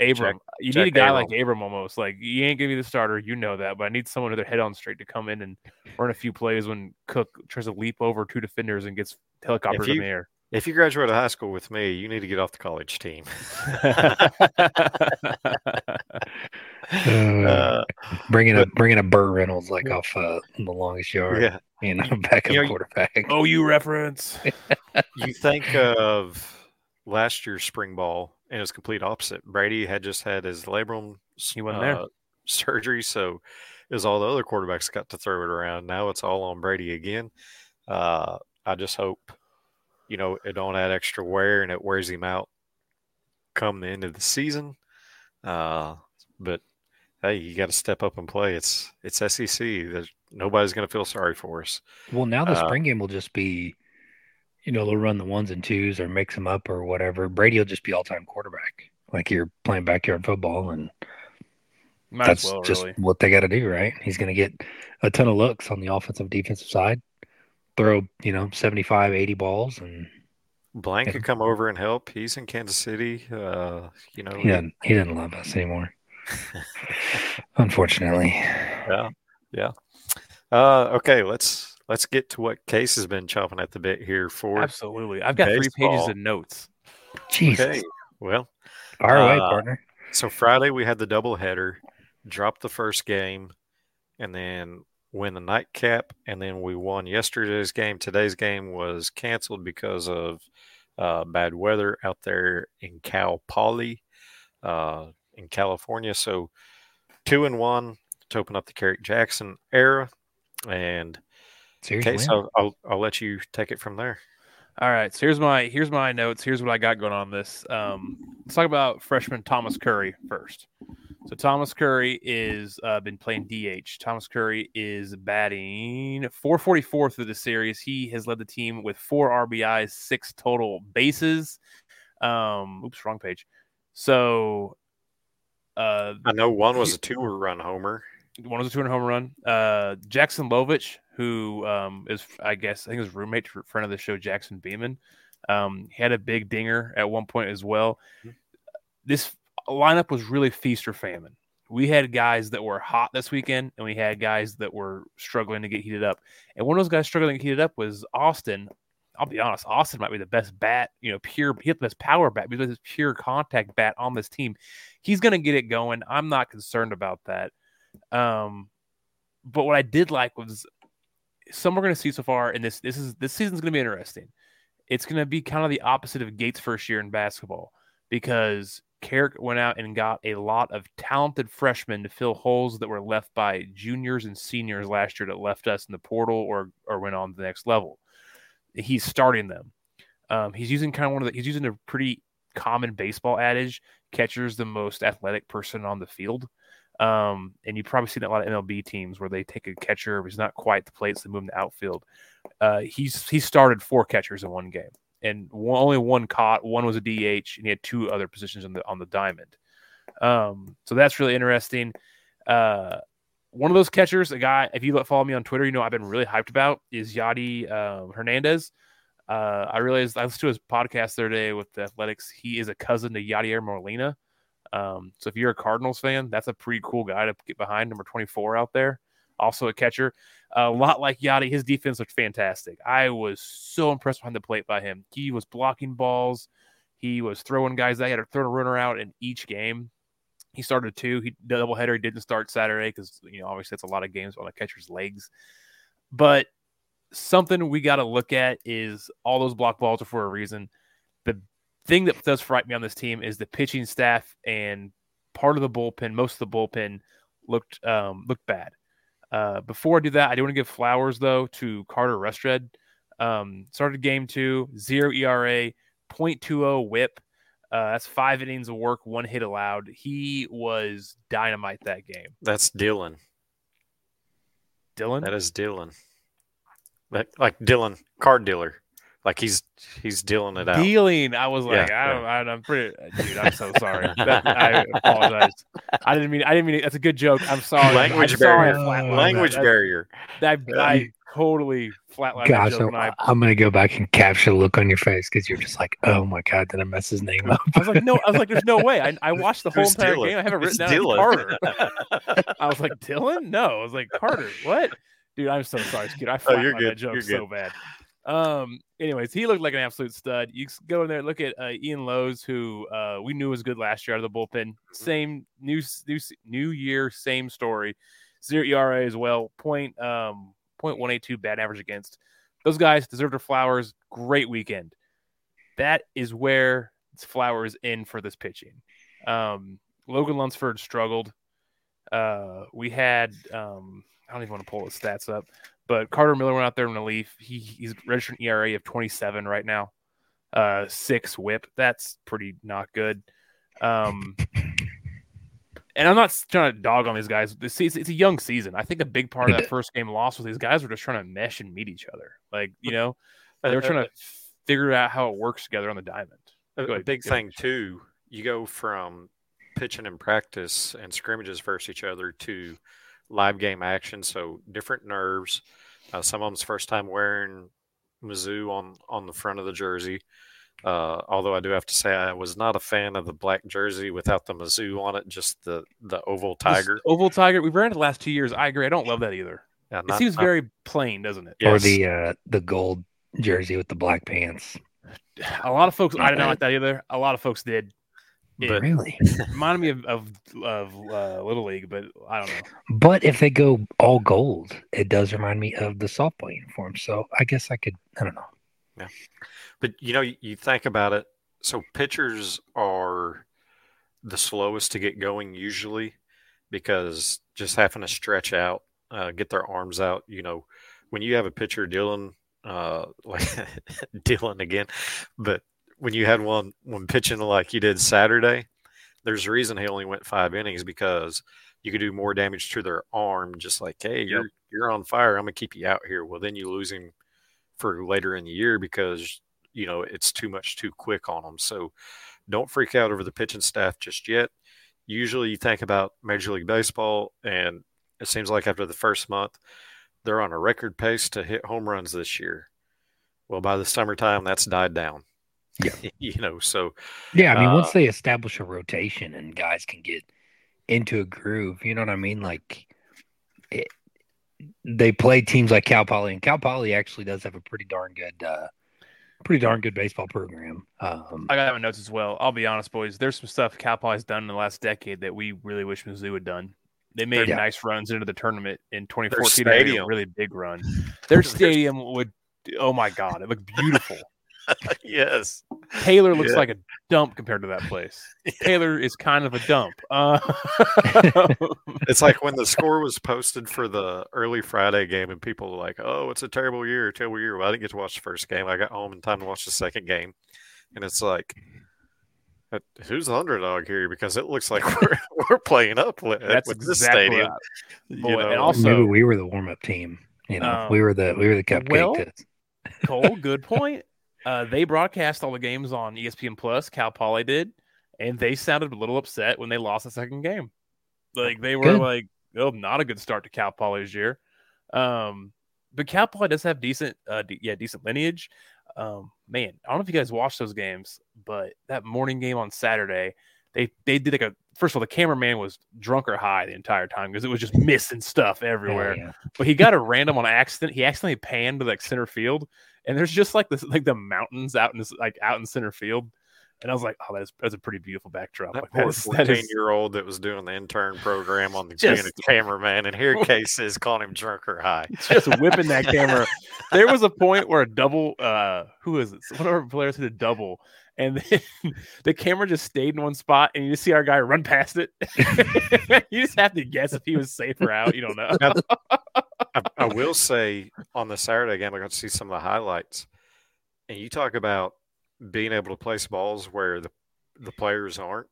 Abram.
s- Abram. you
Jack
need a guy
Abram.
like Abram almost. Like you ain't gonna be the starter, you know that, but I need someone with their head on straight to come in and run a few plays when Cook tries to leap over two defenders and gets helicoptered in the air.
If you graduate high school with me, you need to get off the college team.
Uh,
Uh,
bringing a bringing a Burt Reynolds like off uh, the longest yard,
yeah.
you know, backup
You know,
quarterback.
oh, you reference.
You think of last year's spring ball, and it's complete opposite. Brady had just had his labrum
He wasn't there.
uh, surgery, so it was all the other quarterbacks got to throw it around. Now it's all on Brady again. Uh, I just hope, you know, it don't add extra wear and it wears him out come the end of the season. Uh, but hey, you got to step up and play. It's it's SEC. There's nobody's going to feel sorry for us.
Well, now the
Uh,
spring game will just be, you know, they'll run the ones and twos or mix them up or whatever. Brady will just be all time quarterback, like you're playing backyard football, and
Might
that's
well,
just
really.
what they got to do, right? He's going to get a ton of looks on the offensive defensive side, throw you know 75, 80 balls, and
Blaine
Yeah.
could come over and help. He's in Kansas City. Uh, you know,
he doesn't he doesn't love us anymore, unfortunately.
yeah, yeah. Uh, okay, let's let's get to what Case has been chopping at the bit here for.
Absolutely. I've got three pages of notes.
Jesus,
Okay, well,
fire away,
Uh,
partner.
so Friday we had the doubleheader, dropped the first game, and then win the nightcap, and then we won yesterday's game. Today's game was canceled because of uh, bad weather out there in Cal Poly, uh, in California. So two and one to open up the Kerrick Jackson era, and
Serious
Case,
win.
I'll, I'll I'll let you take it from there.
All right, so here's my here's my notes. Here's what I got going on this. Um, let's talk about freshman Thomas Curry first. So Thomas Curry is uh, been playing DH. Thomas Curry is batting 444 through the series. He has led the team with four RBIs, six total bases. Um, oops, wrong page. So, uh,
I know one was a two-run homer.
One was a two and home run. Uh, Jackson Lovich, who um, is, I guess, I think his roommate, friend of the show, Jackson Beeman, um, he had a big dinger at one point as well.
Mhm.
This lineup was really feast or famine. we had guys that were hot this weekend, and we had guys that were struggling to get heated up. And one of those guys struggling to get heated up was Austin. I'll be honest, Austin might be the best bat, you know, pure, he the best power bat because it's pure contact bat on this team. He's going to get it going. I'm not concerned about that. Um, but what I did like was some we're going to see so far, and this this is this season's going to be interesting. It's going to be kind of the opposite of Gates' first year in basketball because Kerrick went out and got a lot of talented freshmen to fill holes that were left by juniors and seniors last year that left us in the portal or or went on to the next level. He's starting them. Um, he's using kind of one of the he's using a pretty common baseball adage: catcher's the most athletic person on the field. Um, and you've probably seen a lot of MLB teams where they take a catcher who's not quite the plates, they move him to outfield. Uh, he's he started four catchers in one game and one, only one caught. One was a DH, and he had two other positions on the on the diamond. Um, so that's really interesting. Uh, one of those catchers, a guy, if you follow me on Twitter, you know I've been really hyped about is Yadi uh, Hernandez. Uh, I realized I listened to his podcast the other day with the Athletics. He is a cousin to Yadier Molina. Um, so if you're a Cardinals fan, that's a pretty cool guy to get behind, number 24 out there also a catcher. A lot like Yadi, his defense looked fantastic. I was so impressed behind the plate by him. He was blocking balls. He was throwing guys. I had to throw a runner out in each game. He started two. He doubleheader. He didn't start Saturday because you know obviously that's a lot of games on a catcher's legs. But something we got to look at is all those block balls are for a reason. Thing that does frighten me on this team is the pitching staff and part of the bullpen. Most of the bullpen looked um, looked bad. Uh, before I do that, I do want to give flowers though to Carter Rustad. Um, started game two, zero ERA, 0.20 whip. Uh, that's five innings of work, one hit allowed. He was dynamite that game.
That's Dylan.
Dylan?
That is Dylan. Like, like Dylan, card dealer. Like he's he's dealing it out.
Dealing. I was like, yeah, I don't, yeah. I, am pretty, dude. I'm so sorry. That, I apologize. I didn't mean. I didn't mean. It. That's a good joke. I'm sorry.
Language
I'm
barrier.
Sorry
Language
that.
barrier.
I, uh, I totally flatlined
Gosh,
that joke.
I'm,
I,
I'm gonna go back and capture the look on your face because you're just like, oh my god, did I mess his name up?
I was like, no. I was like, there's no way. I, I watched the whole
Who's
entire
Dylan?
game. I haven't written down
Dylan?
Carter. I was like, Dylan? No. I was like, Carter. What? Dude, I'm so sorry, Skeeter. I
Oh,
flatlined
you're
that
good.
joke
You're
so bad. Um. Anyways, he looked like an absolute stud. You go in there, look at uh, Ian Lohse, who uh, we knew was good last year out of the bullpen. Same new new new year, same story. Zero ERA as well. Point um point one eight two bad average against. Those guys deserve their flowers. Great weekend. That is where its flowers in for this pitching. Um, Logan Lunsford struggled. Uh, we had um, I don't even want to pull his stats up, but Carter Miller went out there in relief. He he's registered an ERA of 27 right now. Uh, six WHIP. That's pretty not good. Um, and I'm not trying to dog on these guys. This it's, it's a young season. I think a big part of that first game loss was these guys were just trying to mesh and meet each other. Like you know, they were trying to figure out how it works together on the diamond.
A, a big thing too. You go from pitching in practice and scrimmages versus each other to live game action. So different nerves. Uh, some of them's first time wearing Mizzou on on the front of the jersey. Uh, although I do have to say I was not a fan of the black jersey without the Mizzou on it, just the the oval
This
tiger.
oval tiger. We've ran it the last two years. I agree. I don't love that either.
Yeah,
It seems
not-
very plain, doesn't it?
Or the uh, the gold jersey with the black pants.
A lot of folks. I didn't like that either. A lot of folks did. It
But-
really?
reminded me of of, of uh, little league, but I don't know.
But if they go all gold, it does remind me of the softball uniform. So I guess I could. I don't know.
Yeah, but you know, you, you think about it. So pitchers are the slowest to get going usually because just having to stretch out, uh, get their arms out. You know, when you have a pitcher, Dylan, uh, like Dylan again, but when you had one when pitching like you did Saturday, there's a reason he only went five innings because you could do more damage to their arm. Just like, hey, you're you're on fire. I'm gonna keep you out here. Well, then you lose him for later in the year because you know it's too much too quick on them. So don't freak out over the pitching staff just yet. Usually you think about Major League Baseball, and it seems like after the first month, they're on a record pace to hit home runs this year. Well, by the summertime, that's died down.
Yeah.
you know, so
Yeah, I mean,
Uh,
once they establish a rotation and guys can get into a groove. You know what I mean? Like it, they play teams like Cal Poly, and Cal Poly actually does have a pretty darn good, uh, pretty darn good baseball program. Um,
I got my notes as well. I'll be honest, boys. There's some stuff Cal Poly's done in the last decade that we really wish Mizzou had done. They made
Yeah.
nice runs into the tournament in 2014.
Their
They made a
stadium.
really big run. Their stadium would. Oh my God! It looked beautiful.
yes.
Taylor looks
Yeah.
like a dump compared to that place. Taylor is kind of a dump. Uh,
It's like when the score was posted for the early Friday game, and people were like, "Oh, it's a terrible year, terrible year." Well, I didn't get to watch the first game. I got home in time to watch the second game, and it's like, who's the underdog here? Because it looks like we're we're playing up with,
that's
with this
exactly
stadium.
what I-
you
boy,
know?
and
maybe
also
we were the warm up team. You know,
Um,
we were the we were the cupcake.
well, Cole, good point. Uh, they broadcast all the games on ESPN Plus. Cal Poly did, and they sounded a little upset when they lost the second game. Like they were
Good.
like, "Oh, not a good start to Cal Poly's year." Um, but Cal Poly does have decent, uh, de- yeah, decent lineage. Um, man, I don't know if you guys watched those games, but that morning game on Saturday, they they did like a. First of all, the cameraman was drunk or high the entire time because it was just missing stuff everywhere
yeah.
but he got a random on accident. He accidentally panned to like center field, and there's just like this like the mountains out in this like out in center field. And I was like, oh, that's that's a pretty beautiful backdrop.
That
Like,
poor
that is-
fourteen-year-old that was doing the intern program on the
Just-
cameraman, and here Case is calling him drunk or high.
just whipping that camera. There was a point where a double, uh, who is it? One of our players hit a double, and then the camera just stayed in one spot, and you just see our guy run past it. you just have to guess if he was safe or out. You don't know.
I, I will say on the Saturday game, I got to see some of the highlights, and you talk about being able to place balls where the the players aren't.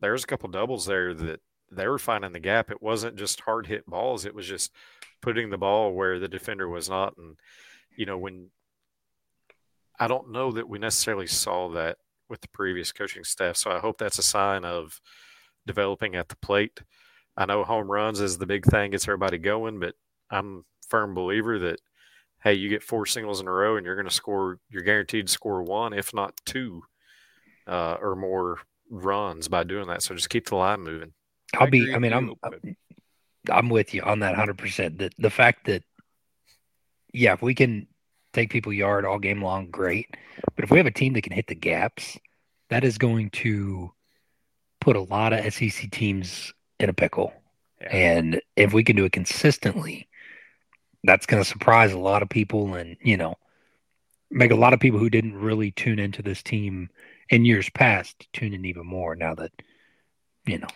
There's a couple doubles there that they were finding the gap. It wasn't just hard hit balls; it was just putting the ball where the defender was not. And you know, when I don't know that we necessarily saw that with the previous coaching staff, so I hope that's a sign of developing at the plate. I know home runs is the big thing, gets everybody going, but I'm a firm believer that hey, you get four singles in a row and you're going to score, you're guaranteed to score one, if not two, uh, or more runs by doing that. So just keep the line moving.
I'll be. I mean,
with
I'm. I'm with you on that hundred percent. The the fact that yeah, if we can take people yard all game long, great. But if we have a team that can hit the gaps, that is going to put a lot of SEC teams in a pickle.
Yeah.
And if we can do it consistently, that's going to surprise a lot of people and, you know, make a lot of people who didn't really tune into this team in years past tune in even more now that, you know,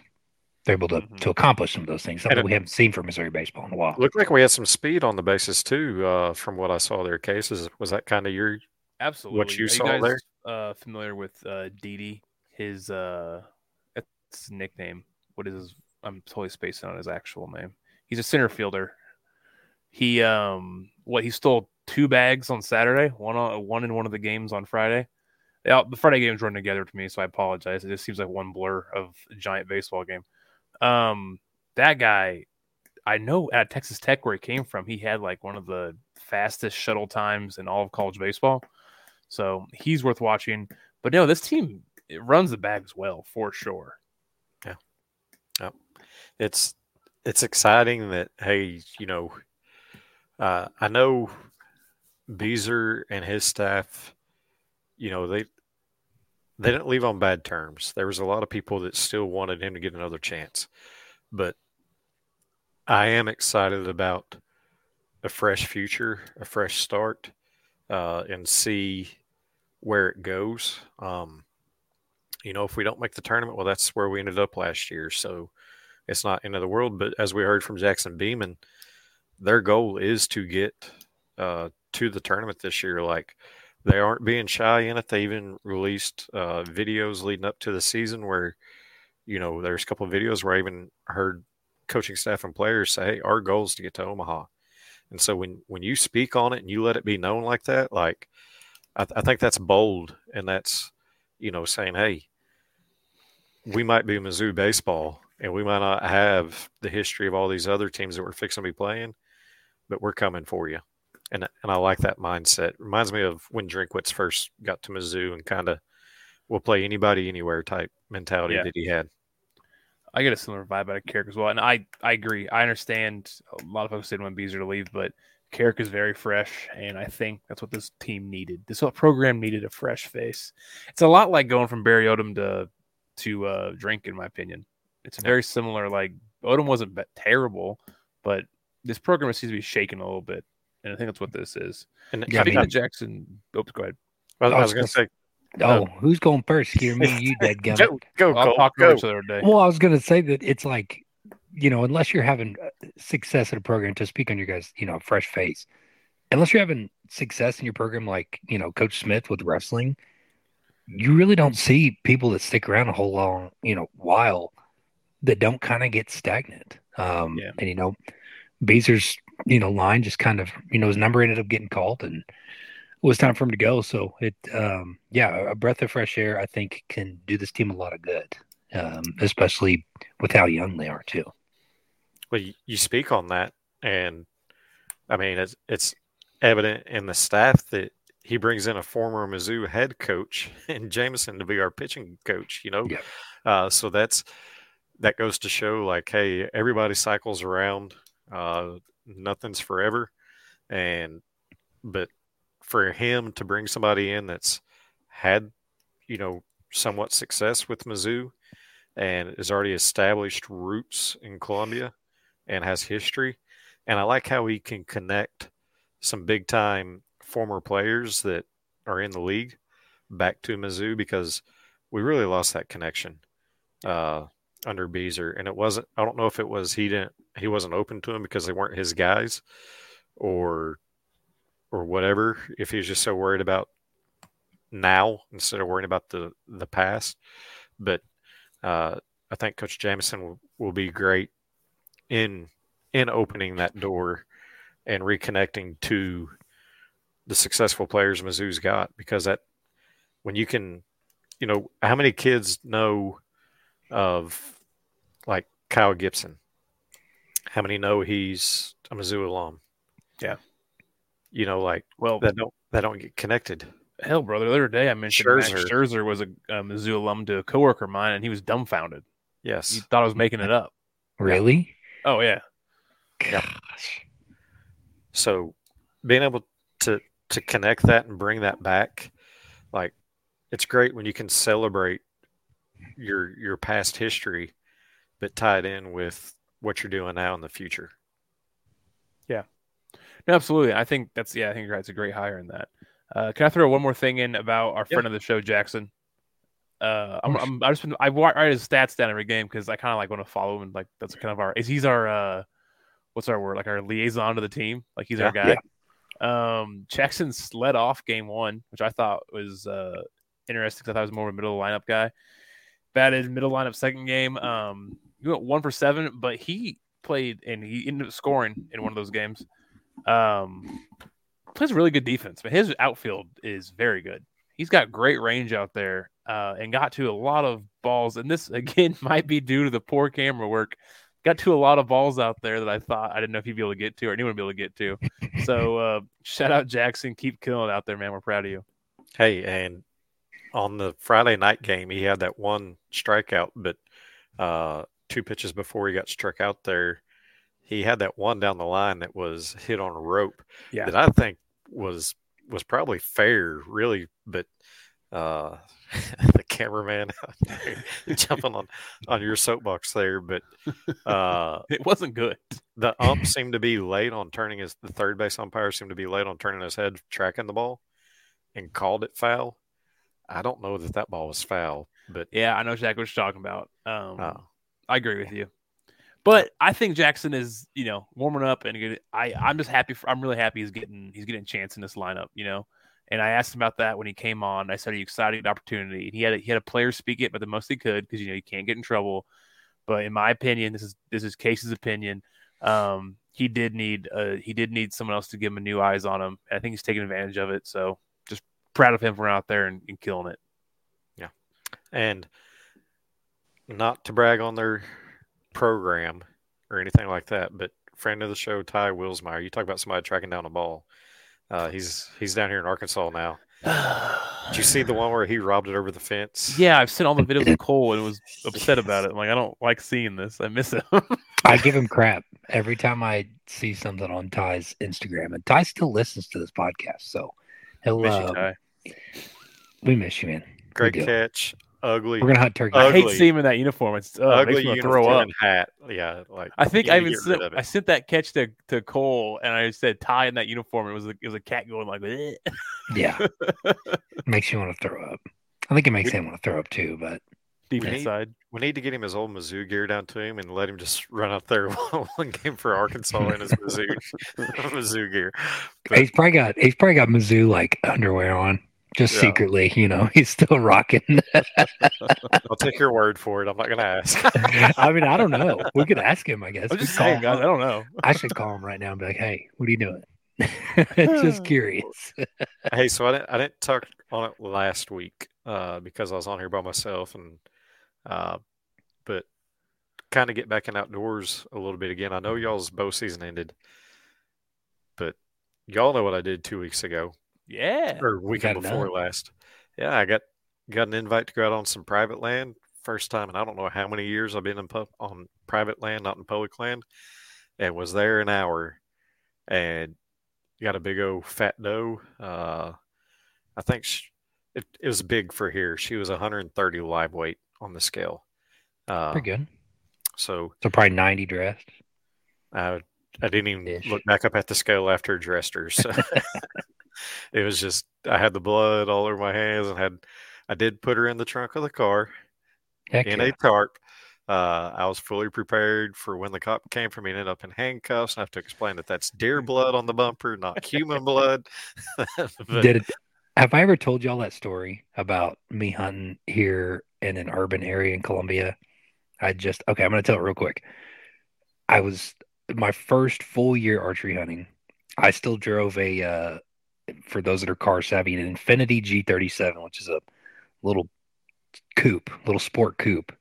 they're able to,
Mhm.
to accomplish some of those things, something
it-
we haven't seen from Missouri baseball in a while.
Looked like we had some speed on the bases too, uh, from what I saw their cases. Was that kind of your
Absolutely.
What you
Are
saw
guys,
there?
Uh, familiar with uh, Didi? His uh, that's nickname. What is his? I'm totally spacing on his actual name. He's a center fielder. He um, what he stole two bags on Saturday. One on one in one of the games on Friday. Yeah, the Friday games run together to me, so I apologize. It just seems like one blur of a giant baseball game. Um, that guy, I know at Texas Tech where he came from, he had like one of the fastest shuttle times in all of college baseball. So he's worth watching. But no, this team it runs the bags well for sure. Yeah. Yep.
It's it's exciting that hey, you know, uh, I know Bieser and his staff, you know, they they didn't leave on bad terms. There was a lot of people that still wanted him to get another chance, but I am excited about a fresh future, a fresh start, uh, and see where it goes. Um, you know, if we don't make the tournament, well, that's where we ended up last year. So it's not end of the world. But as we heard from Jackson Beeman, their goal is to get uh, to the tournament this year. Like they aren't being shy in it. They even released uh, videos leading up to the season where, you know, there's a couple of videos where I even heard coaching staff and players say, "Hey, our goal is to get to Omaha." And so when when you speak on it and you let it be known like that, like I, I think that's bold and that's you know saying, "Hey, we might be Mizzou baseball and we might not have the history of all these other teams that we're fixing to be playing, but we're coming for you." And and I like that mindset. Reminds me of when Drinkwitz first got to Mizzou and kind of we'll play anybody anywhere type mentality
Yeah.
that he had.
I get a similar vibe out of Kerrick as well, and I I agree. I understand a lot of folks didn't want Bieser to leave, but Carrick is very fresh, and I think that's what this team needed. This whole program needed a fresh face. It's a lot like going from Barry Odom to to uh, Drink, in my opinion. It's very similar. Like Odom wasn't terrible, but this program seems to be shaking a little bit, and I think that's what this is.
And
Yeah,
I
I mean-
Jackson. Oops, go ahead.
I was,
I
I
was
was going to say,
Oh, who's going first? Here, me, you, dead gum.
go, go,
I'll
Cole,
talk
go.
about other today.
Well, I was going to say that it's like, you know, unless you're having uh, success in a program, to speak on your guys, you know, fresh face, unless you're having success in your program, like, you know, Coach Smith with wrestling, you really don't see people that stick around a whole long, you know, while that don't kind of get stagnant. Um,
Yeah.
And, you know, Bieser's, you know, line just kind of, you know, his number ended up getting called and it was time for him to go. So it, um, yeah, a breath of fresh air, I think, can do this team a lot of good, um, especially with how young they are, too.
Well, you, speak on that, and I mean, it's, it's evident in the staff that he brings in a former Mizzou head coach and Jamieson to be our pitching coach. You know,
Yep.
uh, so that's that goes to show like, hey, everybody cycles around. Uh, nothing's forever, and but for him to bring somebody in that's had, you know, somewhat success with Mizzou and has already established roots in Columbia and has history. And I like how he can connect some big time former players that are in the league back to Mizzou because we really lost that connection uh, under Bieser. And it wasn't, I don't know if it was he didn't, he wasn't open to them because they weren't his guys or, or whatever. If he was just so worried about now instead of worrying about the, the past. But uh, I think Coach Jamieson will, will be great in in opening that door and reconnecting to the successful players Mizzou's got because that when you can you know how many kids know of like Kyle Gibson how many know he's a Mizzou alum
Yeah.
you know like
Well,
that don't that don't get connected
hell, brother. The other day I mentioned Max
Scherzer.
Scherzer was a, a Mizzou alum to a coworker of mine, and he was dumbfounded.
Yes, he
thought I was making it up.
Really?
Oh yeah,
Yeah.
Gosh.
So being able to to connect that and bring that back, like it's great when you can celebrate your your past history, but tied in with what you're doing now in the future.
Yeah, no, absolutely. I think that's yeah. I think you're right. It's a great hire in that. Uh, can I throw one more thing in about our
Yeah.
friend of the show, Jackson? Uh, I'm. I'm, I just been, I write his stats down every game because I kind of like want to follow him. Like that's kind of our is he's our uh, what's our word like our liaison to the team. Like he's our
Yeah.
guy. Um, Jackson's led off game one, which I thought was uh interesting. 'cause I thought he was more of a middle lineup guy. Batted middle lineup second game. Um, he went one for seven, but he played and he ended up scoring in one of those games. Um, plays really good defense, but his outfield is very good. He's got great range out there, uh, and got to a lot of balls. And this again might be due to the poor camera work. Got to a lot of balls out there that I thought I didn't know if he'd be able to get to or anyone would be able to get to. So uh, shout out Jackson, keep killing out there, man. We're proud of you.
Hey, and on the Friday night game, he had that one strikeout, but uh, two pitches before he got struck out there, he had that one down the line that was hit on a rope
Yeah.
that I think was was probably fair, really, but uh, the cameraman jumping on on your soapbox there, but uh,
It wasn't good.
the ump seemed to be late on turning his the third base umpire seemed to be late on turning his head tracking the ball and called it foul. I don't know that that ball was foul, but
Yeah, I know exactly what you're talking about. Um,
uh,
I agree with you. But I think Jackson is, you know, warming up, and I, I'm just happy. For, I'm really happy he's getting he's getting a chance in this lineup, you know. And I asked him about that when he came on. I said, "Are you excited about the opportunity?" And he had a, he had a player speak it, but the most he could because you know you can't get in trouble. But in my opinion, this is this is Case's opinion. Um, he did need uh, he did need someone else to give him a new eyes on him. I think he's taking advantage of it. So just proud of him for out there and, and killing it.
Yeah, and not to brag on their program or anything like that, but friend of the show, Ty Wilmsmeyer. You talk about somebody tracking down a ball. Uh, he's he's down here in Arkansas now. Did you see the one where he robbed it over the fence?
Yeah, I've seen all the videos of Cole and was upset about it. I'm like, I don't like seeing this. I miss him.
I give him crap every time I see something on Ty's Instagram, and Ty still listens to this podcast, so he'll.
Miss you,
uh,
Ty.
we miss you, man.
Great catch. Ugly.
We're gonna hunt turkey.
I hate seeing him in that uniform. It's uh, it makes
ugly
me wanna
uniform
throw up.
hat. Yeah, like
I think I even sent. I sent that catch to, to Cole, and I said Ty in that uniform. It was a, it was a cat going like, "Eh."
Yeah, makes you want to throw up. I think it makes
We-
him want to throw up too, but
defense
need- We need to get him his old Mizzou gear down to him and let him just run out there one game for Arkansas in his Mizzou Mizzou gear. But
he's probably got he's probably got Mizzou like underwear on, just
Yeah.
secretly. You know, he's still rocking.
I'll take your word for it. I'm not going to ask.
I mean, I don't know. We could ask him. I guess.
I'm just saying, guys. I don't know.
I should call him right now and be like, "Hey, what are you doing?" just curious.
hey, so I didn't, I didn't talk on it last week uh, because I was on here by myself, and uh, but kind of get back in outdoors a little bit again. I know y'all's bow season ended, but y'all know what I did two weeks ago
Yeah.
or weekend before
done.
last. Yeah, I got got an invite to go out on some private land. First time, and I don't know how many years I've been in pub, on private land, not in public land, and was there an hour, and got a big old fat doe. Uh, I think sh it, it was big for here. She was 130 live weight on the scale. Uh,
Pretty good.
so
So probably ninety dressed.
I I didn't even
Ish.
look back up at the scale after dressed her. So it was just I had the blood all over my hands and had I did put her in the trunk of the car
Heck
in
yeah.
a tarp. Uh, I was fully prepared for when the cop came for me and ended up in handcuffs. And I have to explain that that's deer blood on the bumper, not human blood. But-
Did it? Have I ever told y'all that story about me hunting here in an urban area in Columbia? I just okay. I'm gonna tell it real quick. I was my first full year archery hunting. I still drove a uh, for those that are car savvy, an Infiniti G37, which is a little coupe, little sport coupe.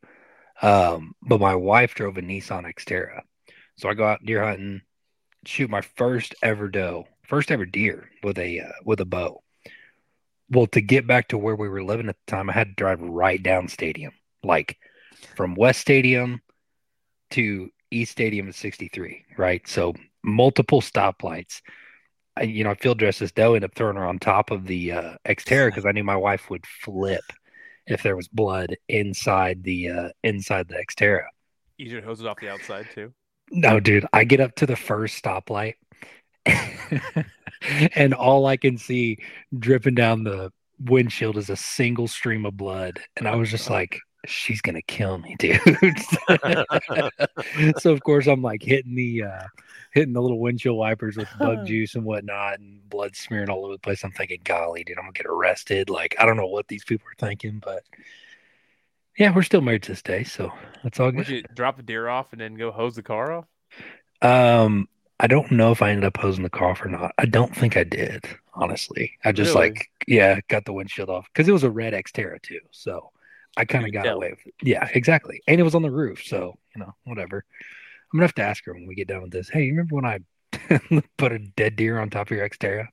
Um, but my wife drove a Nissan Xterra, so I go out deer hunting, shoot my first ever doe, first ever deer with a uh, with a bow. Well, to get back to where we were living at the time, I had to drive right down Stadium, like from West Stadium to East Stadium at 63, right? So multiple stoplights. I, you know, I field dressed this doe, ended up throwing her on top of the uh, Xterra because I knew my wife would flip if there was blood inside the uh, inside the Xterra.
Easier to hose it off the outside too.
No, dude, I get up to the first stoplight and all I can see dripping down the windshield is a single stream of blood. And I was just like, she's to kill me, dude. so of course I'm like hitting the uh hitting the little windshield wipers with bug juice and whatnot and blood smearing all over the place. I'm thinking, golly, dude, I'm gonna get arrested. Like I don't know what these people are thinking, but yeah, we're still married to this day, so that's all good.
Would you drop the deer off and then go hose the car off?
Um, I don't know if I ended up hosing the car off or not. I don't think I did, honestly. I just
Really?
like, yeah, got the windshield off because it was a red Xterra too. So I kind of got away with it. Yeah, exactly. And it was on the roof. So, you know, whatever. I'm going to have to ask her when we get done with this. Hey, you remember when I put a dead deer on top of your Xterra?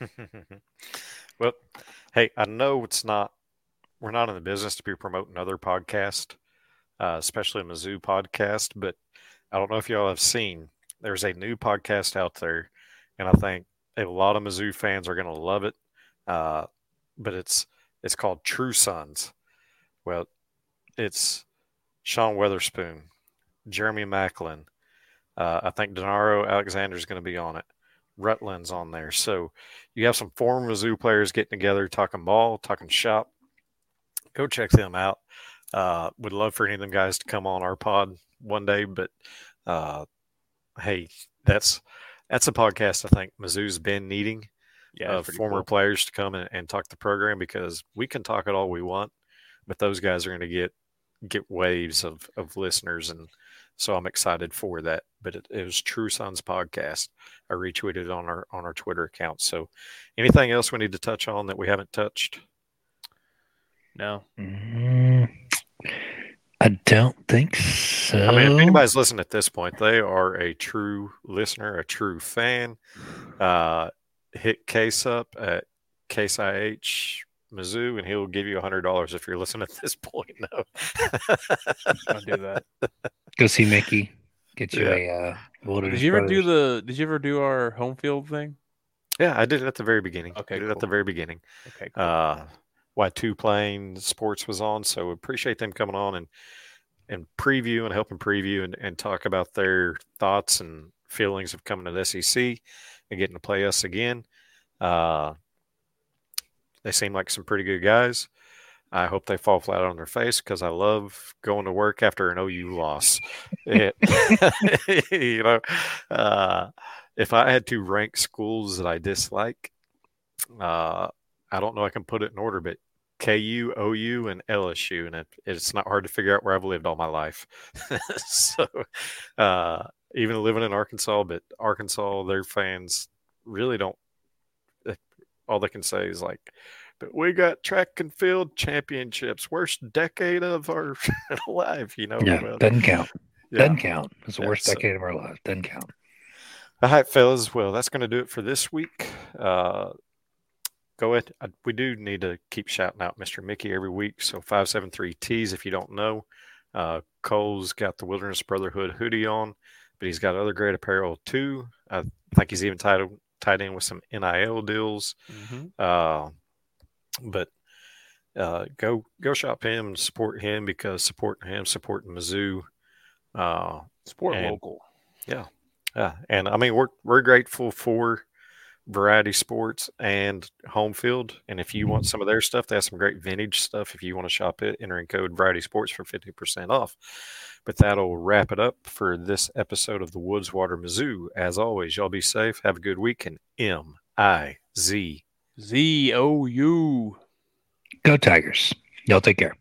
well, hey, I know it's not. We're not in the business to be promoting other podcasts, uh, especially a Mizzou podcast. But I don't know if y'all have seen. There's a new podcast out there, and I think a lot of Mizzou fans are going to love it. Uh, but it's it's called True Sons. Well, it's Sean Weatherspoon, Jeremy Maclin. Uh, I think Danario Alexander is going to be on it. Rutland's on there. So you have some former Mizzou players getting together, talking ball, talking shop. Go check them out. Uh, would love for any of them guys to come on our pod one day, but uh, hey, that's that's a podcast I think Mizzou's been needing
Yeah,
of former players to come and, and talk the program because we can talk it all we want, but those guys are going to get get waves of of listeners, and so I'm excited for that. But it, it was True Sons podcast. I retweeted on our on our Twitter account. So, anything else we need to touch on that we haven't touched?
No.
Mm, I don't think so.
I mean, if anybody's listening at this point, they are a true listener, a true fan. Uh, hit Case up at Case IH Mizzou, and he'll give you a hundred dollars if you're listening at this point. No,
I'll do that.
Go see Mickey. Get you
Yeah.
a uh,
Did you ever do the? Did you ever do our home field thing?
yeah, I did it at the very beginning.
Okay,
did it at the very beginning.
Okay. Cool.
uh, Two Plane Sports was on. So appreciate them coming on and and preview and helping preview and, and talk about their thoughts and feelings of coming to the SEC and getting to play us again. Uh, they seem like some pretty good guys. I hope they fall flat on their face because I love going to work after an OU loss. It- you know, uh, if I had to rank schools that I dislike, uh, I don't know I can put it in order, but KU, OU, and LSU, and it, it's not hard to figure out where I've lived all my life. so, uh, even living in Arkansas, but Arkansas, their fans really don't. All they can say is like, "But we got track and field championships, worst decade of our life." You know,
Yeah,
Well,
doesn't count.
yeah.
Doesn't count. It's the
Yeah,
worst
so-
decade of our life. Doesn't count.
All right, fellas. Well, that's going to do it for this week. Uh, go ahead. I, we do need to keep shouting out Mr. Mickey every week. So 573 T's, if you don't know. Uh, Cole's got the Wilderness Brotherhood hoodie on, but he's got other great apparel too. I think he's even tied, tied in with some NIL deals.
Mhm.
Uh, but uh, go go shop him and support him because supporting him, supporting Mizzou. Uh,
Sport
And-
local.
yeah, and I mean we're we're grateful for Variety Sports and Home Field, and if you want mm-hmm. some of their stuff, they have some great vintage stuff. If you want to shop it, entering code Variety Sports for fifty percent off. But that'll wrap it up for this episode of the Woods Water Mizzou. As always, y'all be safe, have a good week, and M I Z
Z O U.
Go Tigers. Y'all take care.